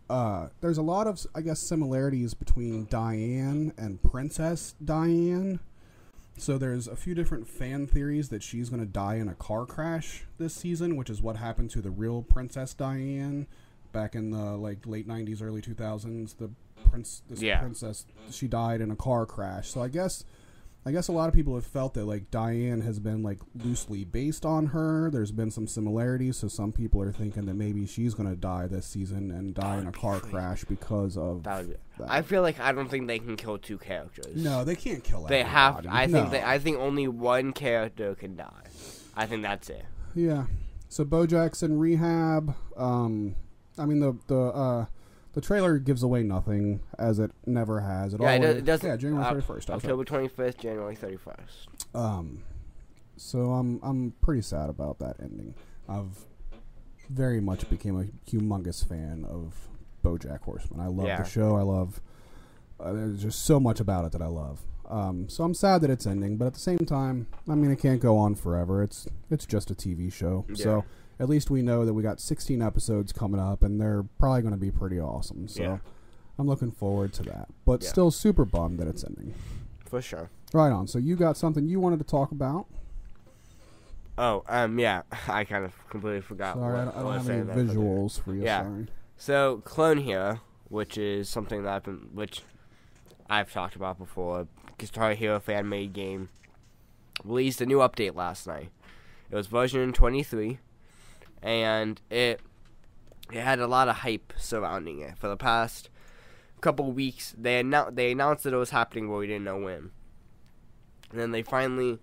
Uh, there's a lot of, I guess, similarities between Diane and Princess Diana. So there's a few different fan theories that she's going to die in a car crash this season, which is what happened to the real Princess Diana back in the like late 90s, early 2000s. The prince, this Yeah. princess, she died in a car crash. So I guess, I guess a lot of people have felt that like Diane has been like loosely based on her. There's been some similarities, so some people are thinking that maybe she's going to die this season and die in a car crash because of. That would be, that. I feel like I don't think they can kill two characters. no, they can't kill. they have. everybody. I think they, I think only one character can die. I think that's it. Yeah. So Bojack's in rehab. Um, I mean the the uh, the trailer gives away nothing as it never has. It Yeah, always, it doesn't. Yeah, January thirty first. October twenty fifth, January thirty first. Um, so I'm I'm pretty sad about that ending. I've very much became a humongous fan of BoJack Horseman. I love Yeah. the show. I love. Uh, there's just so much about it that I love. Um, so I'm sad that it's ending, but at the same time, I mean, it can't go on forever. It's it's just a TV show. So at least we know that we got 16 episodes coming up, and they're probably going to be pretty awesome. So Yeah. I'm looking forward to that. But Yeah. still super bummed that it's ending. For sure. Right on. So you got something you wanted to talk about? Oh, um, yeah. I kind of completely forgot. Sorry, I don't, I what don't have any visuals for you. Yeah. Sorry. So Clone Hero, which is something that I've been, which I've talked about before, Guitar Hero fan made game, released a new update last night. It was version 23, and it it had a lot of hype surrounding it for the past couple weeks. They annou- they announced that it was happening, but we didn't know when. And then they finally,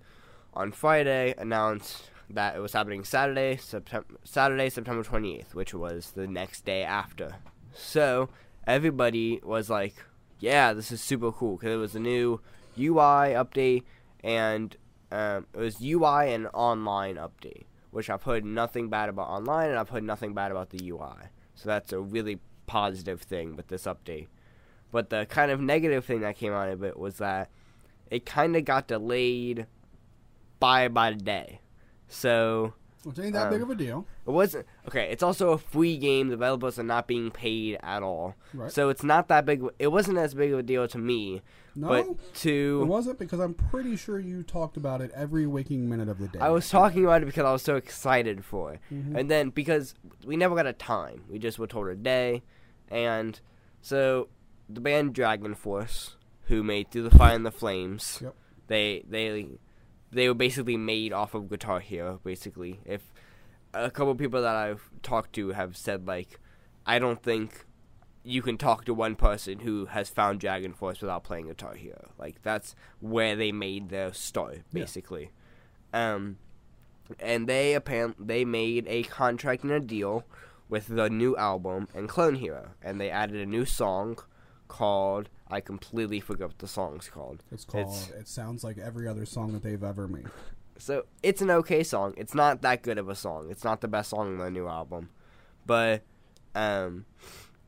on Friday, announced that it was happening Saturday, September Saturday, September 28th, which was the next day after. So everybody was like, "Yeah, this is super cool" because it was a new UI update and um, it was UI and online update, which I've heard nothing bad about online and I've heard nothing bad about the UI. So that's a really positive thing with this update. But the kind of negative thing that came out of it was that it kind of got delayed by about a day. So Which ain't that Um, big of a deal. It wasn't okay. It's also a free game. The developers are not being paid at all, Right. so it's not that big. It wasn't as big of a deal to me, No, but it wasn't because I'm pretty sure you talked about it every waking minute of the day. I was talking about it because I was so excited for it, Mhm. and then because we never got a time, we just were told a day, and so the band Dragon Force, who made Through the Fire and the Flames, Yep. they they they were basically made off of Guitar Hero. Basically, if a couple people that I've talked to have said like, I don't think you can talk to one person who has found Dragon Force without playing Guitar Hero. Like that's where they made their start, Yeah. basically. Um, and they apparently they made a contract and a deal with the new album and Clone Hero, and they added a new song called I completely forgot what the song's called. It's called. It's- it sounds like every other song that they've ever made. So it's an okay song. It's not that good of a song. It's not the best song on the new album, but um,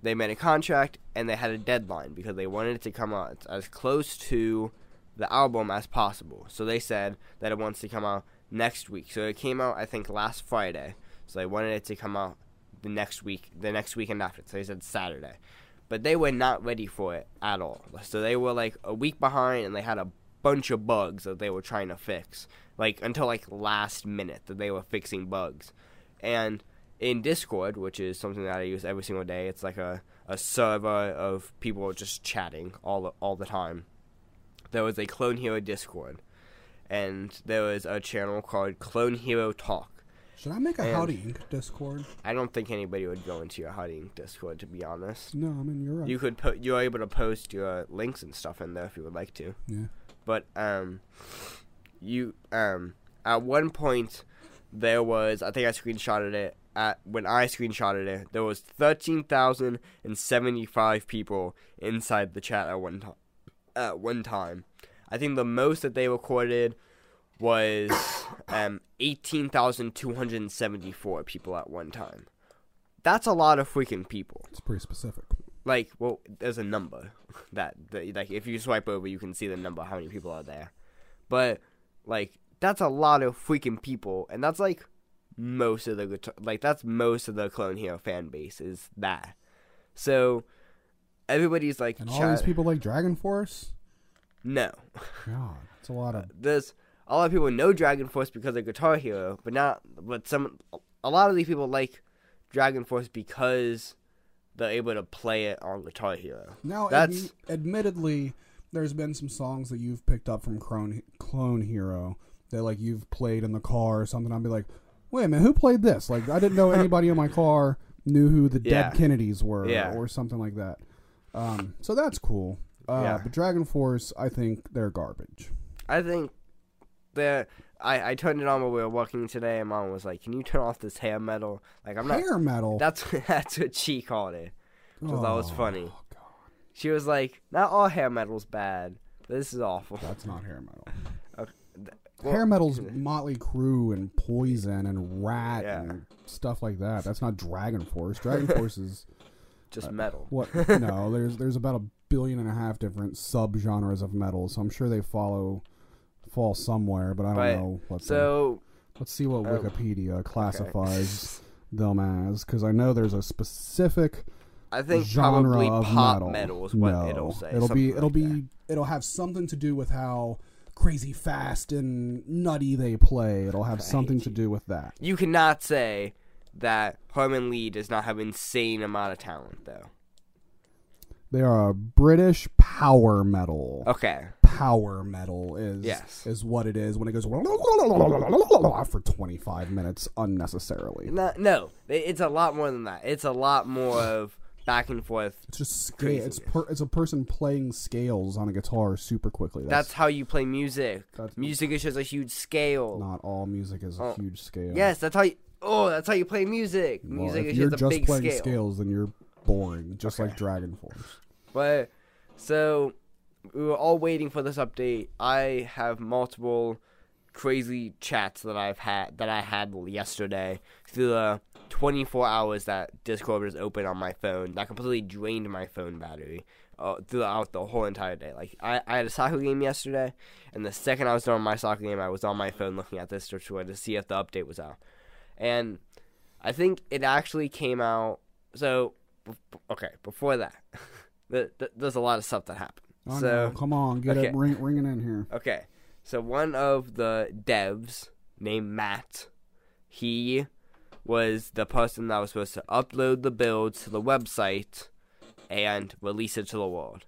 they made a contract and they had a deadline because they wanted it to come out as close to the album as possible. So they said that it wants to come out next week. So it came out I think last Friday. So they wanted it to come out the next week, the next weekend after. So they said Saturday. But they were not ready for it at all. So they were like a week behind and they had a bunch of bugs that they were trying to fix. Like until like last minute that they were fixing bugs. And in Discord, which is something that I use every single day, it's like a, a server of people just chatting all all the time. There was a Clone Hero Discord, and there was a channel called Clone Hero Talk. Should I make a And- Howdy Inc. Discord? I don't think anybody would go into your hiding Discord to be honest. No, I mean you're right. You could put you're able to post your links and stuff in there if you would like to. yeah. But um, you um at one point there was I think I screenshotted it at when I screenshotted it there was thirteen thousand and seventy five people inside the chat at one time. At one time, I think the most that they recorded was um eighteen thousand two hundred and seventy four people at one time. That's a lot of freaking people It's pretty specific. like well there's a number that, that like if you swipe over you can see the number how many people are there but like that's a lot of freaking people and that's like most of the like that's most of the clone hero fan base is that so everybody's like And all these people like Dragon Force. no God, it's a lot of. there's a lot of people know dragon force because of guitar hero but not but some a lot of these people like dragon force because they're able to play it on guitar hero Now, That's- admi- admittedly, there's been some songs that you've picked up from Clone, Clone Hero that like you've played in the car or something. I'd be like, wait a minute, who played this? Like, I didn't know anybody in my car knew who the Yeah. Dead Kennedys were, Yeah. or something like that. Um, so that's cool. Uh, Yeah. But Dragon Force, I think they're garbage. I think the I, I turned it on while we were walking today, and mom was like, "Can you turn off this hair metal?" Like I'm not. Hair metal. That's that's what she called it. which I thought was Oh, funny. God, She was like, "Not all hair metal's bad. This is awful." that's not hair metal. Okay, well, hair metal's Motley Crue and Poison and Ratt Yeah. and stuff like that. That's not Dragon Force. Dragon Force is just uh, metal. what? no, there's there's about a billion and a half different subgenres of metal, so I'm sure they follow fall somewhere, but I don't Right. know what. the- So let's see what um, Wikipedia classifies them as, because I know there's a specific I think genre probably of pop metal. metal is what no, it'll say. It'll be it'll be that. it'll have something to do with how crazy fast and nutty they play. It'll have something to do with that. You cannot say that Herman Li does not have insane amount of talent, though. They are a British power metal. Okay. Power metal is Yes. is what it is when it goes for 25 minutes unnecessarily. No, no, it's a lot more than that. It's a lot more of back and forth. It's just scale. It's per, it's a person playing scales on a guitar super quickly. That's how you play music. That's- music is just a huge scale. not all music is a Oh, huge scale. Yes, that's how you. Oh, that's how you play music. Well, Music if is you're just a just big playing scale. scales, then you're boring, just Okay. like Dragon Force. But so we were all waiting for this update. I have multiple crazy chats that I've had that I had yesterday through the 24 hours that Discord was open on my phone. That completely drained my phone battery uh, throughout the whole entire day. Like I, I had a soccer game yesterday, and the second I was done my soccer game, I was on my phone looking at this Discord to see if the update was out. and I think it actually came out. So, okay, before that, the, the, there's a lot of stuff that happened. Oh, so, no, come on, get okay. it, ring, ring it in here. okay, so one of the devs named Matt, he was the person that was supposed to upload the build to the website and release it to the world.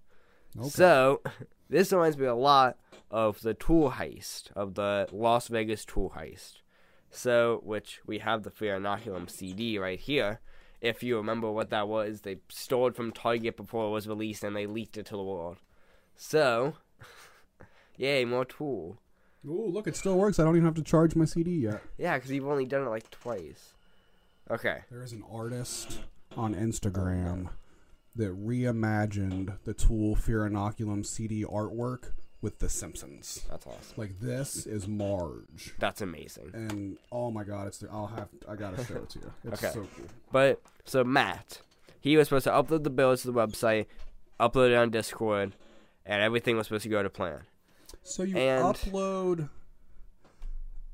Okay. So, this reminds me a lot of the tool heist, of the Las Vegas tool heist. So, which we have the Fear Inoculum CD right here. If you remember what that was, they stole it from Target before it was released and they leaked it to the world. So, yay, more tool. Ooh, look, it still works. I don't even have to charge my CD yet. Yeah, because you've only done it like twice. Okay. There is an artist on Instagram that reimagined the Tool Fear Inoculum CD artwork with The Simpsons. That's awesome. Like this is Marge, That's amazing. and oh my god, it's the, I'll have I gotta show it to you. It's Okay. so cool. But so Matt, he was supposed to upload the builds to the website, upload it on Discord, and everything was supposed to go to plan. So you And- upload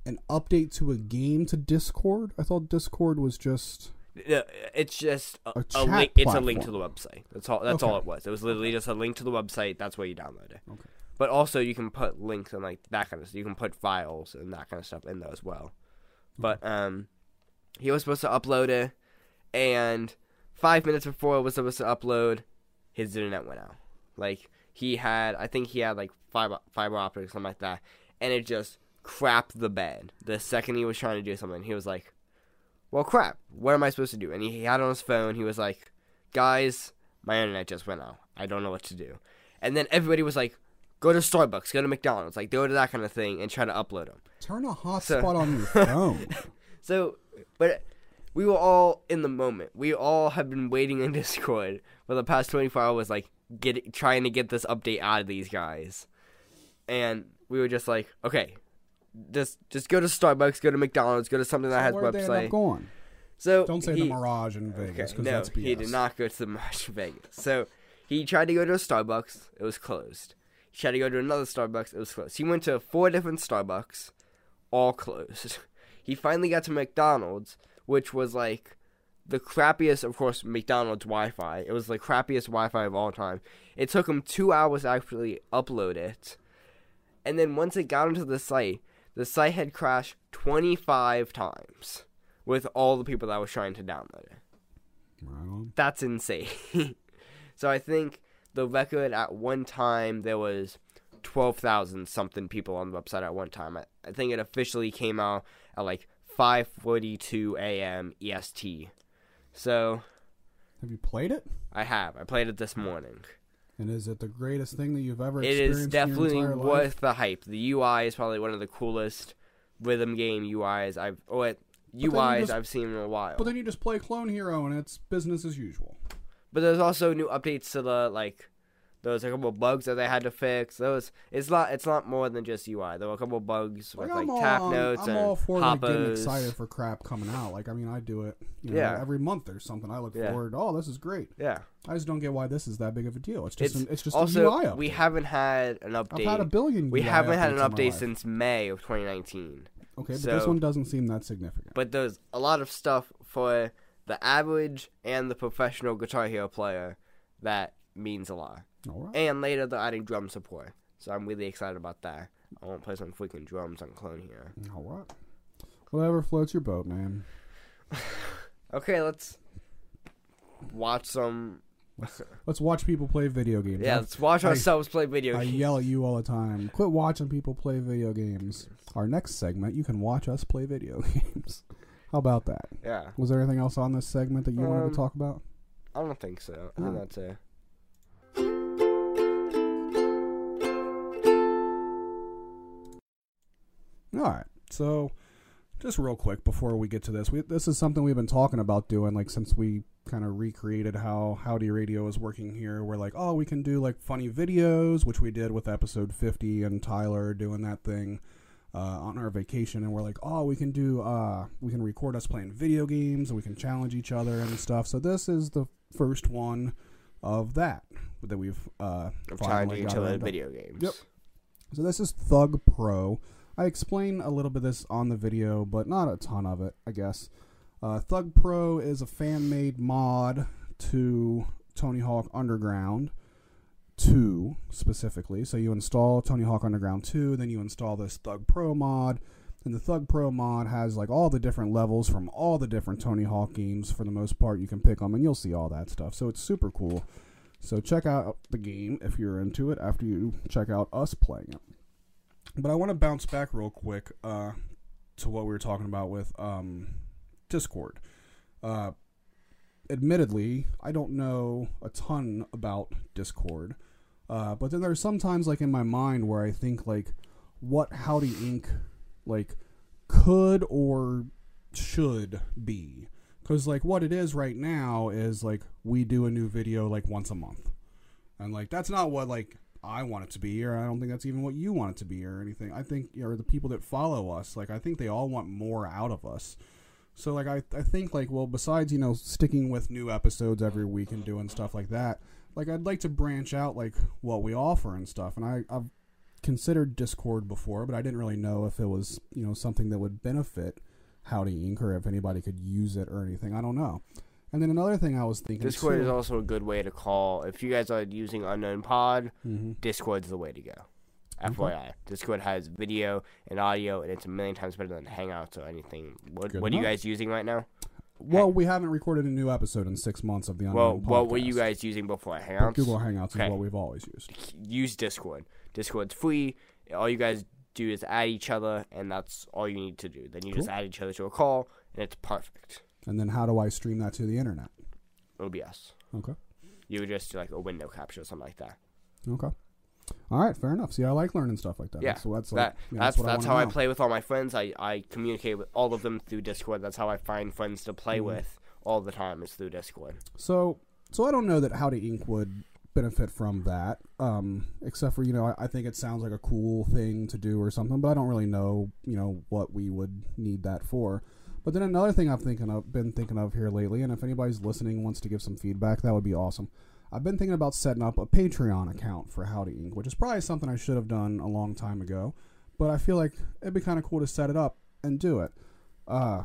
an update to a game to Discord? I thought Discord was just It's just a, A a, link. It's a link to the website. That's all. That's all it was. It was literally just a link to the website. That's where you download it. Okay. But also, you can put links and like that kind of stuff. You can put files and that kind of stuff in there as well. But um, he was supposed to upload it, and five minutes before it was supposed to upload, his internet went out. Like he had, I think he had like fiber fiber optic or something like that, and it just crapped the bed. The second he was trying to do something, he was like, "Well, crap. What am I supposed to do?" And he, he had on his phone. He was like, "Guys, my internet just went out. I don't know what to do." And then everybody was like, "Go to Starbucks. Go to McDonald's. Like go to that kind of thing and try to upload them." turn a hotspot So- on your phone. So, but we were all in the moment. We all have been waiting in Discord for the past 24 hours, like get trying to get this update out of these guys, and we were just like, okay, just just go to Starbucks, go to McDonald's, go to something that has Where'd they end up going? So Don't say he, the Mirage in Vegas Okay, because no, that's BS. he did not go to the Mirage in Vegas. So he tried to go to a Starbucks. It was closed. He tried to go to another Starbucks. It was closed. He went to four different Starbucks, all closed. He finally got to McDonald's, which was like the crappiest, of course, McDonald's Wi-Fi. It was the crappiest Wi-Fi of all time. It took him two hours to actually upload it, and then once it got onto the site, the site had crashed 25 times with all the people that was trying to download it. On. That's insane. so I think the record at one time there was 12,000 something people on the website at one time. I, I think it officially came out at like 5:42 a.m. EST. So Have you played it? I have. I played it this morning. And is it the greatest thing that you've ever It experienced is definitely worth the hype. The UI is probably one of the coolest rhythm game UIs I've or you UIs just- I've seen in a while. But then you just play Clone Hero and it's business as usual. But there's also new updates to the like there was a couple of bugs that they had to fix. Those it's not it's not more than just UI. There were a couple of bugs with like I'm all, tap I'm- notes I'm and all for like, getting excited for crap coming out. Like I mean, I do it. You know, Yeah. Every month there's something I look Yeah. forward. Oh, this is great. yeah. I just don't get why this is that big of a deal. It's just It's, an, it's just also a UI update. we haven't had an update. I've had a billion. we UI haven't had an updates in my update since May of 2019. Okay, but so- this one doesn't seem that significant. But there's a lot of stuff for the average and the professional Guitar Hero player that means a lot. All right. And later they're adding drum support. So I'm really excited about that. I want to play some freaking drums on Clone Hero. All right. Whatever floats your boat, man. Okay, let's watch some. Let's watch people play video games. Yeah, let's watch I- ourselves play video I games. yell at you all the time. Quit watching people play video games. Our next segment, you can watch us play video games. How about that? Yeah, Was there anything else on this segment that you wanted Um, to talk about? I don't think so. I think that's it. All right. So, just real quick before we get to this, we, this is something we've been talking about doing like since we kind of recreated how Howdy Radio is working here. We're like, oh, we can do like funny videos, which we did with episode 50 and Tyler doing that thing uh, on our vacation. And we're like, oh, we can do, uh, we can record us playing video games and we can challenge each other and stuff. So, this is the first one of that that we've uh, I'm finally challenging each got other around in to. video games. Yep. So this is THUG Pro. I explain a little bit of this on the video, but not a ton of it, I guess. Uh, THUG Pro is a fan made mod to Tony Hawk Underground 2 specifically. So you install Tony Hawk Underground 2, then you install this THUG Pro mod. And the THUG Pro mod has like all the different levels from all the different Tony Hawk games for the most part. You can pick them and you'll see all that stuff. So it's super cool. So check out the game if you're into it after you check out us playing it. But I want to bounce back real quick uh, to what we were talking about with um, Discord. Uh, admittedly, I don't know a ton about Discord, uh, but then there's sometimes like in my mind where I think like what Howdy Inc. like could or should be. Because like what it is right now is like we do a new video like once a month, and like that's not what like I want it to be, or I don't think that's even what you want it to be, or anything. I think, or the people that follow us, like I think they all want more out of us. So like I, I think like well besides you know sticking with new episodes every week and doing stuff like that, like I'd like to branch out like what we offer and stuff. And I I've considered Discord before, but I didn't really know if it was you know something that would benefit Howdy Inc. or if anybody could use it or anything. I don't know. And then another thing I was thinking Discord too, is also a good way to call. If you guys are using Unknown Pod, Mhm. Discord's the way to go. Okay. FYI, Discord has video and audio, and it's a million times better than Hangouts or anything. What, what are you guys using right now? Well, we haven't recorded a new episode in six months of the Well, Unknown what were you guys using before Hangouts? Google Hangouts Okay. is what we've always used. Use Discord. Discord's free. All you guys do is add each other, and that's all you need to do. Then you just add each other to a call, and it's perfect. And then how do I stream that to the internet? OBS. Okay. You would just do like a window capture or something like that. Okay. All right, fair enough. See, I like learning stuff like that. Yeah, So that's like, that, yeah, that's what that's wanna how I play with all my friends. I, I communicate with all of them through Discord. That's how I find friends to play Mhm. with all the time is through Discord. So, so I don't know that Howdy Inc. would benefit from that, um, except for you know I, I think it sounds like a cool thing to do or something, but I don't really know you know what we would need that for. But then another thing I've thinking of, been thinking of here lately, and if anybody's listening wants to give some feedback, that would be awesome. I've been thinking about setting up a Patreon account for Howdy Inc., which is probably something I should have done a long time ago, but I feel like it'd be kind of cool to set it up and do it. Uh,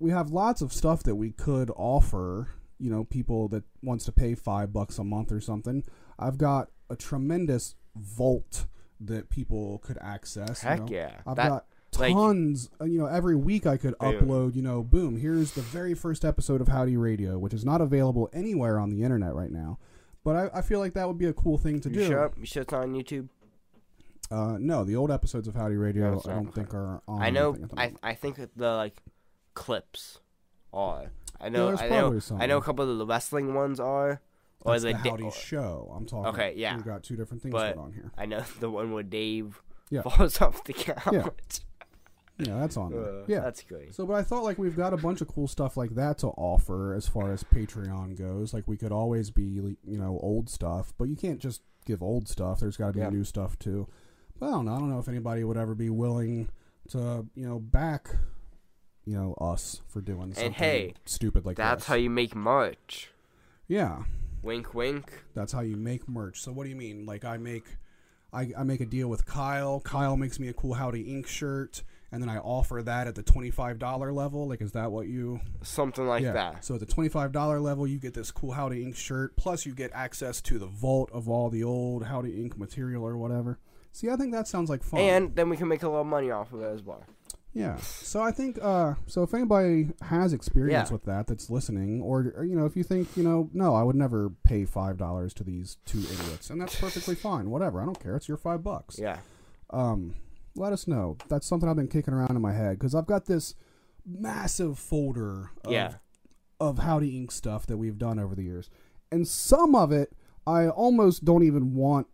we have lots of stuff that we could offer you know people that wants to pay five bucks a month or something i've got a tremendous vault that people could access you Heck know. yeah. i've That- got tons uh, you know every week i could Boom. upload you know boom here's the very first episode of howdy radio which is not available anywhere on the internet right now but i, I feel like that would be a cool thing to you do sure? You sure it's not on YouTube? uh, no the old episodes of howdy radio No, it's i not. don't think are on I know. anything at the I moment. I think the like clips are. I know. there's I probably know. some. I know a couple of the wrestling ones are. Or That's the, the da- howdy or- show i'm talking Okay, yeah. we've got two different things But- going on here I know the one where Dave Yeah. falls off the couch. yeah that's on there Uh, yeah that's great. So, but I thought like we've got a bunch of cool stuff like that to offer as far as Patreon goes. Like we could always be, you know, old stuff, but you can't just give old stuff. There's got to be Yeah. new stuff too. But I don't know. I don't know if anybody would ever be willing to, you know, back, you know, us for doing something hey, stupid like That's this. how you make merch. Yeah, Wink, wink. that's how you make merch. So what do you mean? Like I make, I, I make a deal with Kyle. Kyle makes me a cool Howdy Ink shirt, and then I offer that at the twenty five dollar level. Like, is that what you? Something like yeah. that. So at the twenty five dollar level, you get this cool Howdy Ink shirt, plus you get access to the vault of all the old Howdy Ink material or whatever. See, I think that sounds like fun. And then we can make a little money off of it as well. yeah, so I think uh, so. If anybody has experience Yeah. with that, that's listening, or, or you know, if you think you know, no, I would never pay five dollars to these two idiots, and that's perfectly fine. Whatever, I don't care. It's your five bucks. Yeah. um, let us know. That's something I've been kicking around in my head because I've got this massive folder of, Yeah. of Howdy Ink stuff that we've done over the years. And some of it I almost don't even want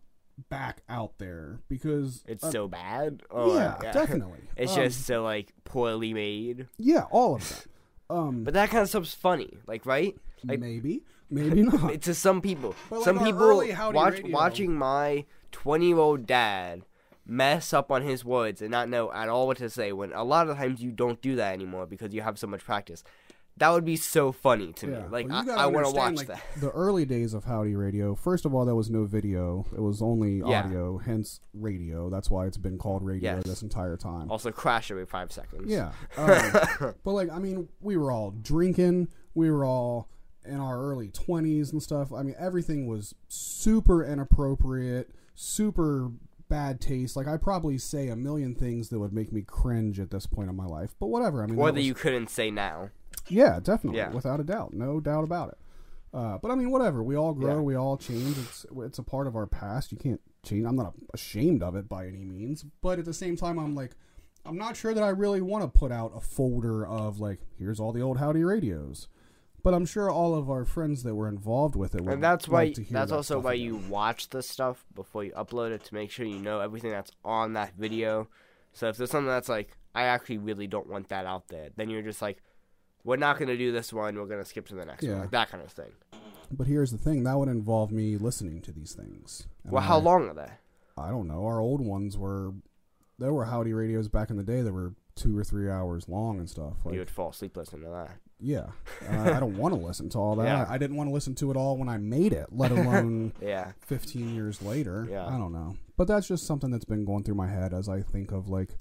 back out there because It's uh, so bad. Or, yeah, definitely. It's Um, just so like poorly made. yeah, all of that. Um, But that kind of stuff's funny, like right? Like maybe, maybe not. to some people. Like, some people watch Radio- watching my twenty-year-old dad mess up on his words and not know at all what to say. When a lot of times you don't do that anymore because you have so much practice. that would be so funny to me. Like Well, I, I want to watch like, that. The early days of Howdy Radio. First of all, there was no video; it was only Yeah. audio, hence radio. That's why it's been called radio Yes. this entire time. Also, crash every five seconds. Yeah, um, but like I mean, we were all drinking. We were all in our early twenties and stuff. I mean, everything was super inappropriate, super bad taste. Like I probably say a million things that would make me cringe at this point in my life. But whatever. I mean, Or that that was- you couldn't say now. yeah, definitely, Yeah. without a doubt, no doubt about it. Uh, but I mean, whatever. We all grow. Yeah. We all change. It's it's a part of our past. You can't change. I'm not ashamed of it by any means. But at the same time, I'm like, I'm not sure that I really want to put out a folder of like, here's all the old Howdy radios. But I'm sure all of our friends that were involved with it would And that's why like to that's that also why again. you watch the stuff before you upload it to make sure you know everything that's on that video. So if there's something that's like I actually really don't want that out there, then you're just like, we're not gonna do this one. We're gonna skip to the next Yeah. one, like that kind of thing. But here's the thing: that would involve me listening to these things. And Well, how I- long are they? I don't know. Our old ones were there were Howdy radios back in the day that were two or three hours long and stuff. Like, you would fall asleep listening to that. Yeah, uh, I don't want to listen to all that. Yeah. I didn't want to listen to it all when I made it, let alone Yeah. 15 years later. Yeah. I don't know, but that's just something that's been going through my head as I think of like,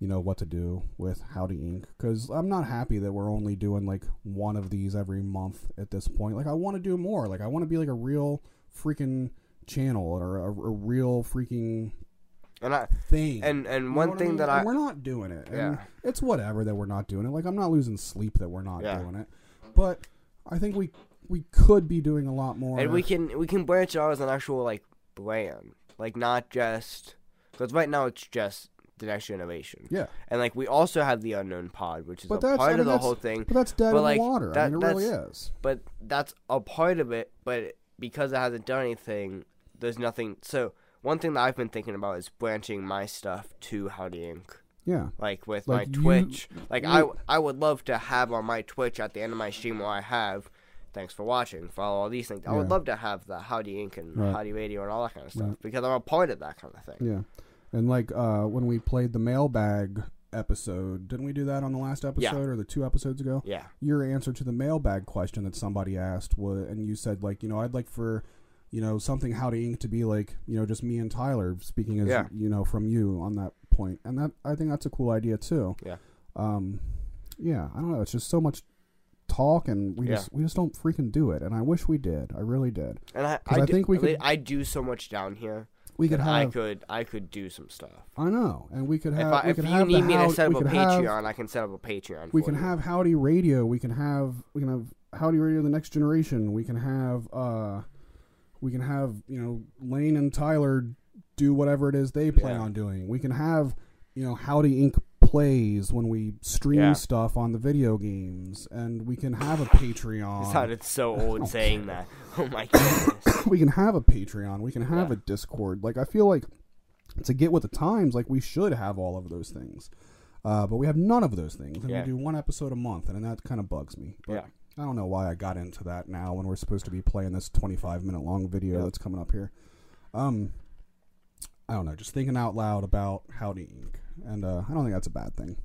you know, what to do with Howdy Inc. Because I'm not happy that we're only doing like one of these every month at this point. Like, I want to do more. Like, I want to be like a real freaking channel or a, a real freaking And I thing. and and You know one I thing mean? that I we're not doing it. And Yeah. it's whatever that we're not doing it. Like I'm not losing sleep that we're not Yeah. doing it. But I think we we could be doing a lot more. and we can we can branch out as an actual like brand, like not just because right now it's just the next generation. yeah, And like we also have the unknown pod, which is But a that's- part I mean, of the whole thing. but that's dead But, in like, the water. I that- mean, it really is. But that's a part of it. But because it hasn't done anything, there's nothing. So one thing that I've been thinking about is branching my stuff to Howdy Inc. Yeah, Like with Like my you- Twitch. Like I, you- I would love to have on my Twitch at the end of my stream where I have. Thanks for watching. Follow all these things. I would love to have the Howdy Inc. and Right. Howdy Radio and all that kind of stuff because I'm a part of that kind of thing. yeah. And like uh, when we played the mailbag episode, didn't we do that on the last episode or the two episodes ago? Yeah. your answer to the mailbag question that somebody asked was, and you said like, you know, I'd like for, you know, something Howdy Ink to be like, you know, just me and Tyler speaking as, Yeah. you know, from you on that point, and that I think that's a cool idea too. Yeah. Um, yeah, I don't know. It's just so much talk, and we Yeah. just we just don't freaking do it, and I wish we did. I really did. And I, I, I do, think we could- I do so much down here. We could have. I could I could do some stuff. I know, and we could have. if I, if could you have need me How- to set up a could have- Patreon, I can set up a Patreon. we can you. have Howdy Radio. We can have we can have Howdy Radio the next generation. We can have uh we can have, you know, Lane and Tyler do whatever it is they plan Yeah. on doing. We can have, you know, Howdy Inc plays when we stream Yeah. stuff on the video games and we can have a Patreon. It sounded so old don't saying that. Oh my goodness. we can have a Patreon. We can have Yeah. a Discord. Like I feel like to get with the times, like we should have all of those things. Uh, but we have none of those things, and we do one episode a month, and that kind of bugs me. But Yeah. I don't know why I got into that now when we're supposed to be playing this 25 minute long video Yeah. that's coming up here. Um, I don't know, just thinking out loud about Howdy Inc. And uh, I don't think that's a bad thing.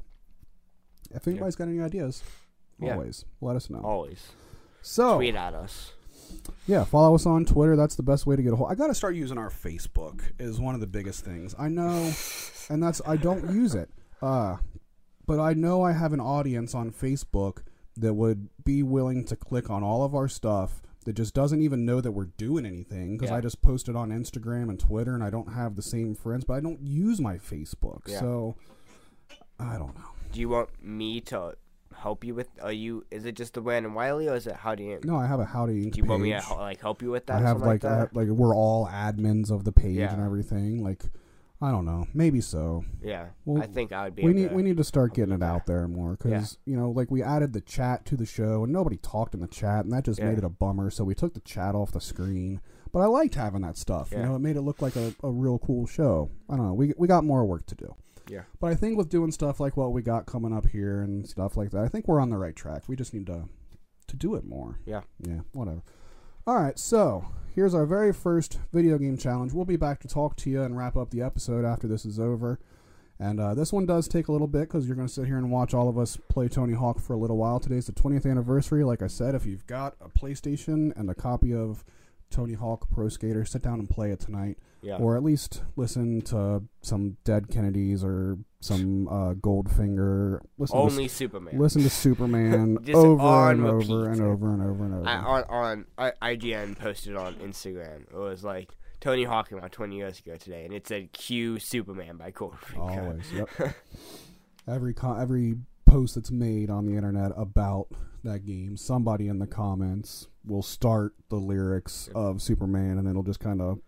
If anybody's got any ideas, Yeah. always let us know. Always So tweet at us. yeah, follow us on Twitter. That's the best way to get a hold. I got to start using our Facebook. Is one of the biggest things I know, and that's I don't use it. Uh, but I know I have an audience on Facebook that would be willing to click on all of our stuff that just doesn't even know that we're doing anything because Yeah. I just post it on Instagram and Twitter, and I don't have the same friends. But I don't use my Facebook, Yeah. so I don't know. Do you want me to help you with? Are you? Is it just the Brandon Wiley or is it Howdy Inc? No, I have a Howdy Inc. Do you want me to like help you with that? I have something like like that? like we're all admins of the page Yeah. and everything. Like I don't know, maybe so. yeah. well, I think I would be. We need to- we need to start getting it out there more because you know like we added the chat to the show and nobody talked in the chat and that just Yeah. made it a bummer. So we took the chat off the screen. But I liked having that stuff. You know, it made it look like a, a real cool show. I don't know. We we got more work to do. Yeah. But I think with doing stuff like what we got coming up here and stuff like that, I think we're on the right track. We just need to to do it more. Yeah. Yeah, whatever. All right, so here's our very first video game challenge. We'll be back to talk to you and wrap up the episode after this is over. And uh, this one does take a little bit because you're going to sit here and watch all of us play Tony Hawk for a little while. Today's the 20th anniversary. Like I said, if you've got a PlayStation and a copy of Tony Hawk Pro Skater, sit down and play it tonight. Yeah. Or at least listen to some Dead Kennedys or some uh, Goldfinger. Listen to Only Superman. Listen to Superman over and repeat. over and over and over and over. I, on on I, IGN posted on Instagram. It was like Tony Hawk came out 20 years ago today, and it said "Q Superman" by Goldfinger. Always, yep. every every post that's made on the internet about that game, somebody in the comments will start the lyrics of Superman, and then it'll just kind of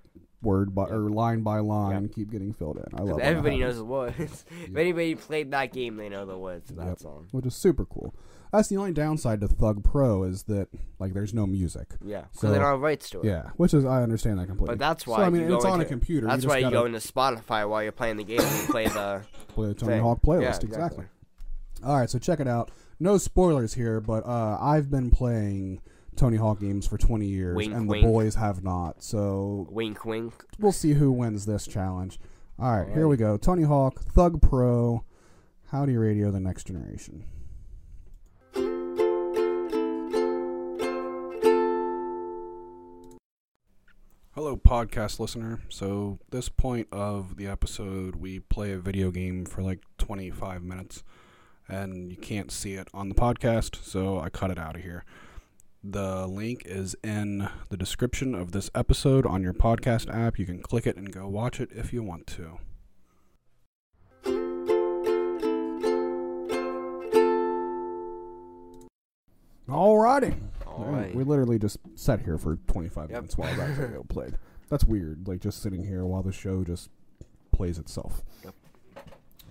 word by or line by line keep getting filled in. I love 'Cause when that everybody knows the words. if anybody played that game, they know the words of that Yep. song. which is super cool. That's the only downside to THUG Pro is that like there's no music. Yeah, so So- they don't have rights to it. Yeah, which is I understand that completely. But that's So, why I mean you it's on a computer. That's you why you go gotta into Spotify while you're playing the game and play the play the Tony thing. Hawk playlist Yeah, exactly. All right, so check it out. No spoilers here, but uh, I've been playing Tony Hawk games for 20 years, Wink, and wink. the boys have not. So Wink, wink. we'll see who wins this challenge. All right, here Alright. we go. Tony Hawk, THUG Pro, Howdy Radio, The Next Generation. Hello, podcast listener. So, this point of the episode, we play a video game for like 25 minutes, and you can't see it on the podcast, so I cut it out of here. The link is in the description of this episode on your podcast app. You can click it and go watch it if you want to. Alrighty. Alright. We literally just sat here for 25 Yep. minutes while that video played. That's weird, like just sitting here while the show just plays itself. Yep.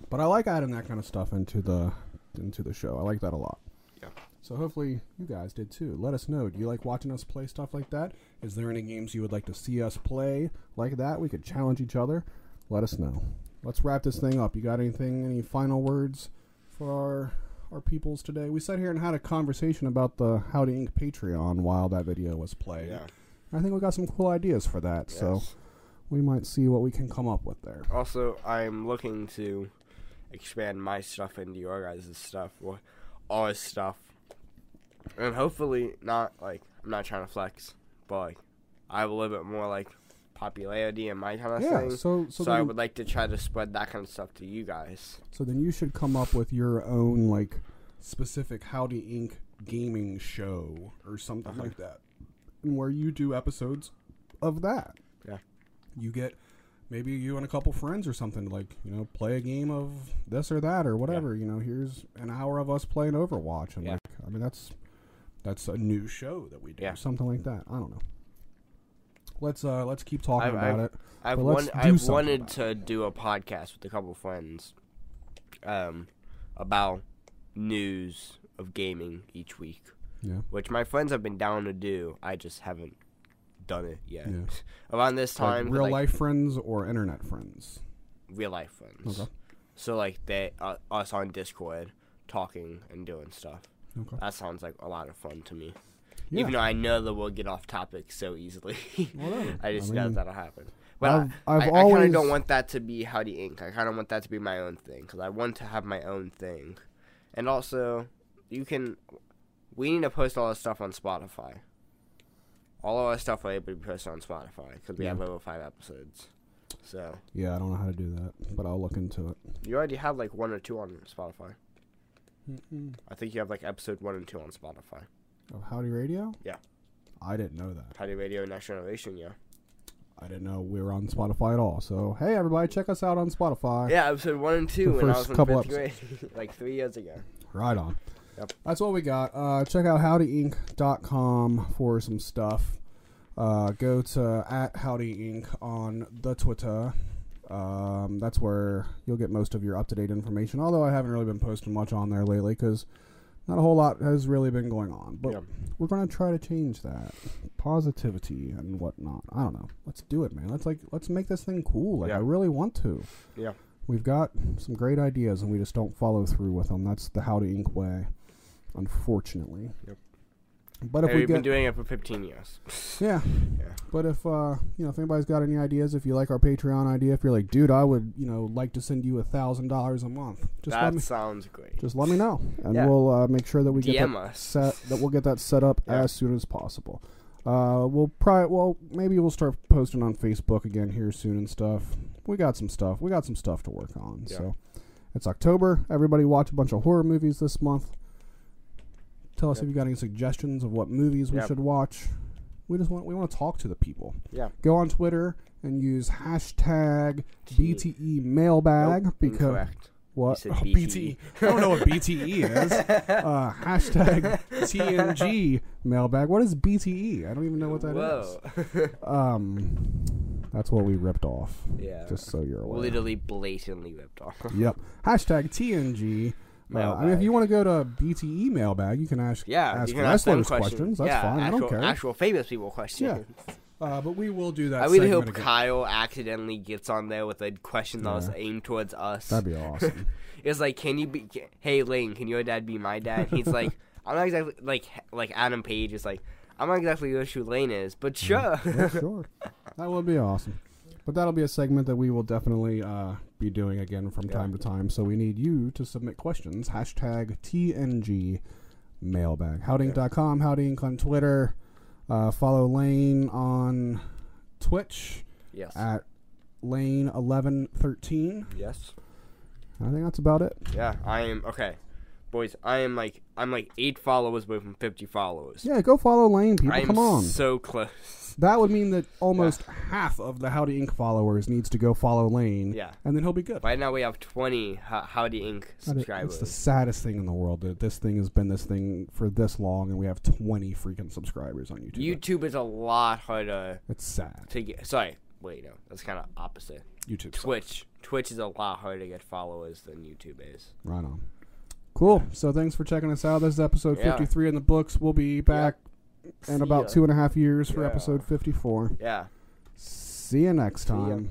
But I like adding that kind of stuff into the into the show. I like that a lot. So hopefully you guys did too. Let us know. Do you like watching us play stuff like that? Is there any games you would like to see us play like that? We could challenge each other. Let us know. Let's wrap this thing up. You got anything? Any final words for our our peoples today? We sat here and had a conversation about the Howdy Inc. Patreon while that video was played. Yeah. I think we got some cool ideas for that. So we might see what we can come up with there. Also, I'm looking to expand my stuff into your guys' stuff, or our stuff, and hopefully not like I'm not trying to flex, but like I have a little bit more like popularity in my kind of Yeah. thing. So so So, I would like to try to spread that kind of stuff to you guys. so then you should come up with your own like specific Howdy Inc. gaming show or something Uh-huh. like that, and where you do episodes of that. Yeah. You get maybe you and a couple friends or something like you know play a game of this or that or whatever. You know, here's an hour of us playing Overwatch, and Yeah. like I mean that's that's a new show that we do, Yeah. something like that. I don't know. Let's uh let's keep talking I've- about I've- it. I've won- I've wanted to do a podcast with a couple friends, um, about news of gaming each week, Yeah. which my friends have been down to do. I just haven't done it yet. Yeah. Around this Like time, real like, life friends or internet friends. real life friends. Okay. So like they uh, us on Discord talking and doing stuff. Okay. That sounds like a lot of fun to me. Yeah. Even though I know that we'll get off topic so easily. Whatever. I just I know that'll happen. But I've- I, I've I, I kind of don't want that to be Howdy Inc. I kind of want that to be my own thing because I want to have my own thing. And also, you can. We need to post all this stuff on Spotify. All of our stuff will be posted on Spotify because we Yeah. have over five episodes. So Yeah, I don't know how to do that, but I'll look into it. you already have like one or two on Spotify. I think you have like episode one and two on Spotify. Of Howdy Radio? Yeah. I didn't know that. Howdy Radio Next Generation, yeah. I didn't know we were on Spotify at all. So, hey, everybody, check us out on Spotify. Yeah, episode one and two The when I first was in couple fifth grade, like three years ago. Right on. Yep. That's what we got. Uh, check out howdyinc.com for some stuff. Uh, go to at Howdy Inc. on the Twitter. Um, that's where you'll get most of your up to date information. Although I haven't really been posting much on there lately because not a whole lot has really been going on. But Yeah. we're gonna try to change that positivity and whatnot. I don't know. Let's do it, man. Let's like let's make this thing cool. Like Yeah. I really want to. Yeah. We've got some great ideas and we just don't follow through with them. That's the Howdy Ink way, unfortunately. But if Hey, we we've get been doing it for 15 years. yeah, Yeah. but if uh, you know, if anybody's got any ideas, if you like our Patreon idea, if you're like, dude, I would, you know, like to send you a thousand dollars a month, just let that me, sounds great. just let me know, and Yeah. we'll uh, make sure that we get DM that us. set that we'll get that set up Yeah. as soon as possible. Uh, we'll probably well maybe we'll start posting on Facebook again here soon and stuff. We got some stuff. We got some stuff to work on. So it's October. Everybody watch a bunch of horror movies this month. Tell us Yep. if you got any suggestions of what movies we Yep. should watch. We just want we want to talk to the people. Yeah. Go on Twitter and use hashtag BTE mailbag Nope, because incorrect. what oh, BTE. I don't know what BTE is. Uh, hashtag TNG mailbag. What is BTE? I don't even know what that is. Whoa. Um, that's what we ripped off. yeah. Just so you're aware. Literally blatantly ripped off. Yep. Hashtag TNG. Uh, I mean, if you want to go to BTE mailbag, you can ask Yeah, ask you can ask them wrestlers questions. questions. That's yeah, fine. Actual, I don't care. Actual famous people questions. Uh, but we will do that. I really hope again. Kyle accidentally gets on there with a question that was aimed towards us. That'd be awesome. It's like, can you be? Hey, Lane, can your dad be my dad? He's like, I'm not exactly like like Adam Page is like, I'm not exactly sure who Lane is, but sure. yeah, sure. That would be awesome. But that'll be a segment that we will definitely uh, be doing again from Yeah. time to time. So we need you to submit questions. Hashtag TNG mailbag. Howdyink.com, Howdyink on Twitter. Uh, follow Lane on Twitch yes. at Lane1113. yes. I think that's about it. Yeah, I am okay, boys. I am like I'm like eight followers away from fifty followers. Yeah, go follow Lane, people. I am Come on. so close. that would mean that almost half of the Howdy Ink followers needs to go follow Lane. Yeah. And then he'll be good. Right now we have twenty Ho- Howdy Ink Subscribers. It's the saddest thing in the world that this thing has been this thing for this long, and we have 20 freaking subscribers on YouTube. YouTube is a lot harder It's sad. to get. Sorry, wait, no, that's kind of opposite. YouTube. sucks. Twitch, Twitch is a lot harder to get followers than YouTube is. Right on. Cool. So thanks for checking us out. This is episode Yeah. 53 in the books. We'll be back in See about ya. two and a half years for Yeah. episode 54. Yeah. See you next ya. time.